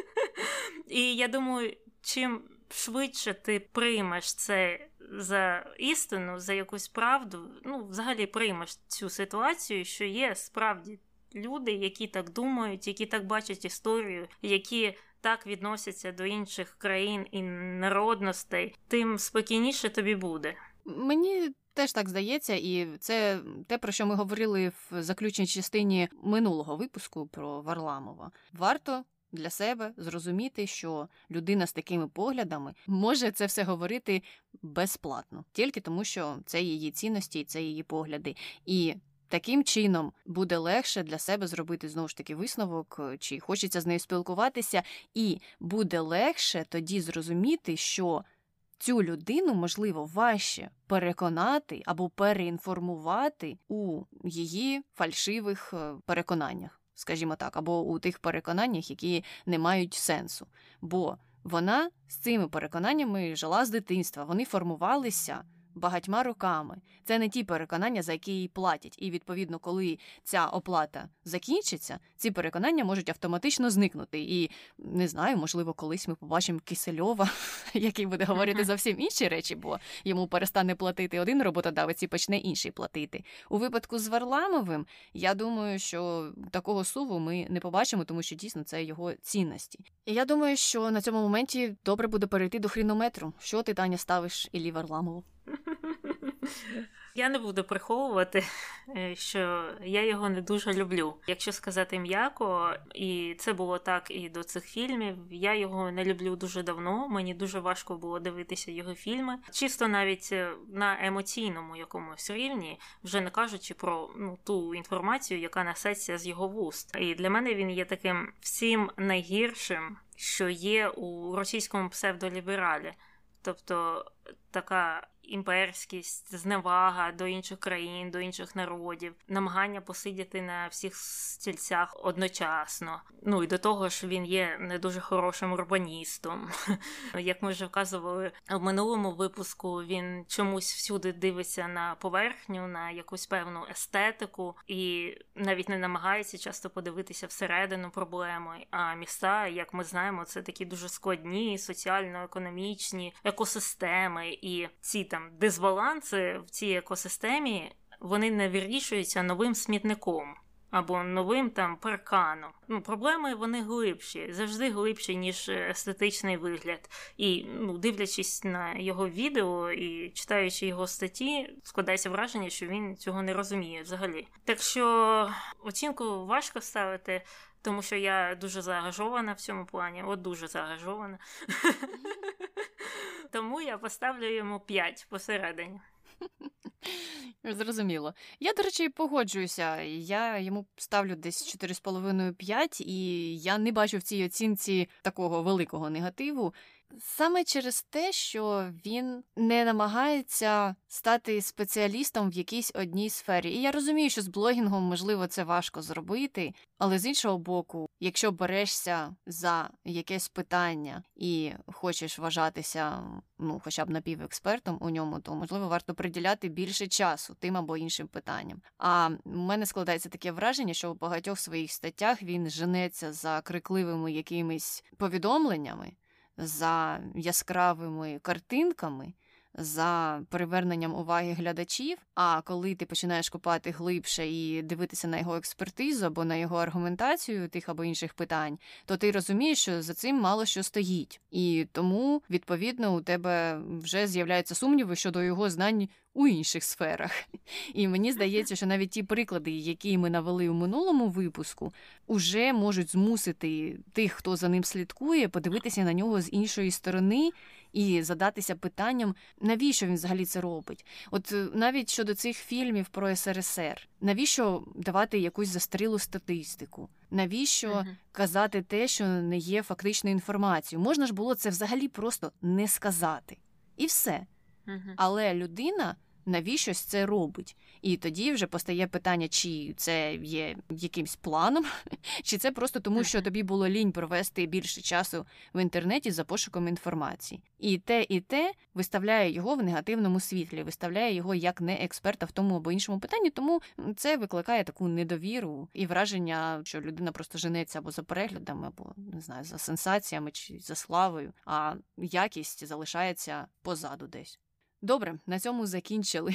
І я думаю, чим швидше ти приймеш це за істину, за якусь правду, ну, взагалі приймеш цю ситуацію, що є справді люди, які так думають, які так бачать історію, які так відносяться до інших країн і народностей, тим спокійніше тобі буде.
Мені теж так здається, і це те, про що ми говорили в заключній частині минулого випуску про Варламова. Варто. Для себе зрозуміти, що людина з такими поглядами може це все говорити безплатно, тільки тому, що це її цінності, це її погляди. І Таким чином буде легше для себе зробити знову ж таки висновок, е, чи хочеться з нею спілкуватися, і буде легше тоді зрозуміти, що цю людину можливо важче переконати або переінформувати у її фальшивих е, переконаннях, скажімо так, або у тих переконаннях, які не мають сенсу. Бо вона з цими переконаннями жила з дитинства, вони формувалися багатьма роками. Це не ті переконання, за які їй платять. І відповідно, коли ця оплата закінчиться, ці переконання можуть автоматично зникнути. І не знаю, можливо, колись ми побачимо Кисельова, який буде говорити зовсім інші речі, бо йому перестане платити один роботодавець і почне інший платити. У випадку з Варламовим, я думаю, що такого суву ми не побачимо, тому що дійсно це його цінності. І я думаю, що на цьому моменті добре буде перейти до хрінометру. Що ти Таня ставиш Іллі Варламову?
Я не буду приховувати, е, що я його не дуже люблю. Якщо сказати м'яко, і це було так і до цих фільмів. Я його не люблю дуже давно. Мені дуже важко було дивитися його фільми. Чисто навіть е, на емоційному якомусь рівні, вже не кажучи про ну ту інформацію, яка несеться з його вуст. І для мене він є таким всім найгіршим, що є у російському псевдолібералі. Тобто така імперськість, зневага до інших країн, до інших народів, намагання посидіти на всіх стільцях одночасно. Ну і до того ж він є не дуже хорошим урбаністом. Як ми вже вказували в минулому випуску, він чомусь всюди дивиться на поверхню, на якусь певну естетику, і навіть не намагається часто подивитися всередину проблеми. А міста, як ми знаємо, це такі дуже складні соціально-економічні екосистеми, і ці там там дисбаланси в цій екосистемі вони не вирішуються новим смітником. Або новим там парканом. Ну, Проблеми вони глибші, завжди глибші, ніж естетичний вигляд. І ну, дивлячись на його відео і читаючи його статті, складається враження, що він цього не розуміє взагалі. Так що оцінку важко ставити, тому що я дуже заангажована в цьому плані, от дуже заангажована. Тому я поставлю йому 5 посередині.
Зрозуміло. Я, до речі, погоджуюся. Я йому ставлю десь 4,5-5, і я не бачу в цій оцінці такого великого негативу. Саме через те, що він не намагається стати спеціалістом в якійсь одній сфері. І я розумію, що з блогінгом, можливо, це важко зробити, але з іншого боку, якщо берешся за якесь питання і хочеш вважатися, ну, хоча б напівекспертом у ньому, то можливо варто приділяти більше часу тим або іншим питанням. А в мене складається таке враження, що в багатьох своїх статтях він женеться за крикливими якимись повідомленнями за яскравими картинками, за приверненням уваги глядачів. А коли ти починаєш копати глибше і дивитися на його експертизу або на його аргументацію тих або інших питань, то ти розумієш, що за цим мало що стоїть, і тому відповідно у тебе вже з'являються сумніви щодо його знань. У інших сферах. І мені здається, що навіть ті приклади, які ми навели у минулому випуску, уже можуть змусити тих, хто за ним слідкує, подивитися на нього з іншої сторони і задатися питанням, навіщо він взагалі це робить. От е, навіть щодо цих фільмів про СРСР, навіщо давати якусь застрілу статистику? Навіщо uh-huh. казати те, що не є фактичною інформацією? Можна ж було це взагалі просто не сказати. І все. Uh-huh. Але людина навіщось це робить. І тоді вже постає питання, чи це є якимсь планом, чи це просто тому, що тобі було лінь провести більше часу в інтернеті за пошуком інформації. І те, і те виставляє його в негативному світлі, виставляє його як не експерта в тому або іншому питанні, тому це викликає таку недовіру і враження, що людина просто женеться або за переглядами, або не знаю, за сенсаціями чи за славою, а якість залишається позаду десь. Добре, на цьому закінчили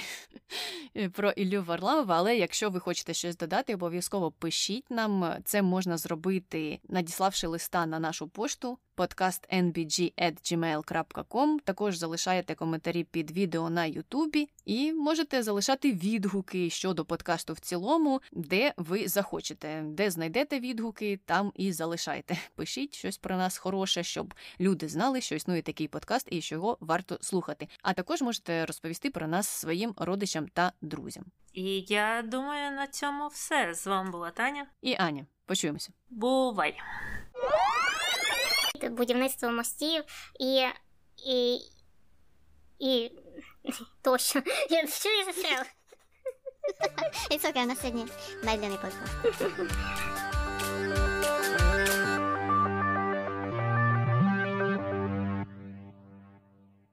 про Іллю Варламова, але якщо ви хочете щось додати, обов'язково пишіть нам. Це можна зробити, надіславши листа на нашу пошту podcastnbg.gmail.com. Також залишаєте коментарі під відео на Ютубі і можете залишати відгуки щодо подкасту в цілому, де ви захочете. Де знайдете відгуки, там і залишайте. Пишіть щось про нас хороше, щоб люди знали, що існує такий подкаст і що його варто слухати. А також можете розповісти про нас своїм родичам та друзям.
І я думаю, на цьому все. З вами була Таня
і Аня. Почуємося.
Бувай!
Будівництво мостів і. і. і. тощо. Я Що я застряла? It's okay, на сьогодні найдений подкаст.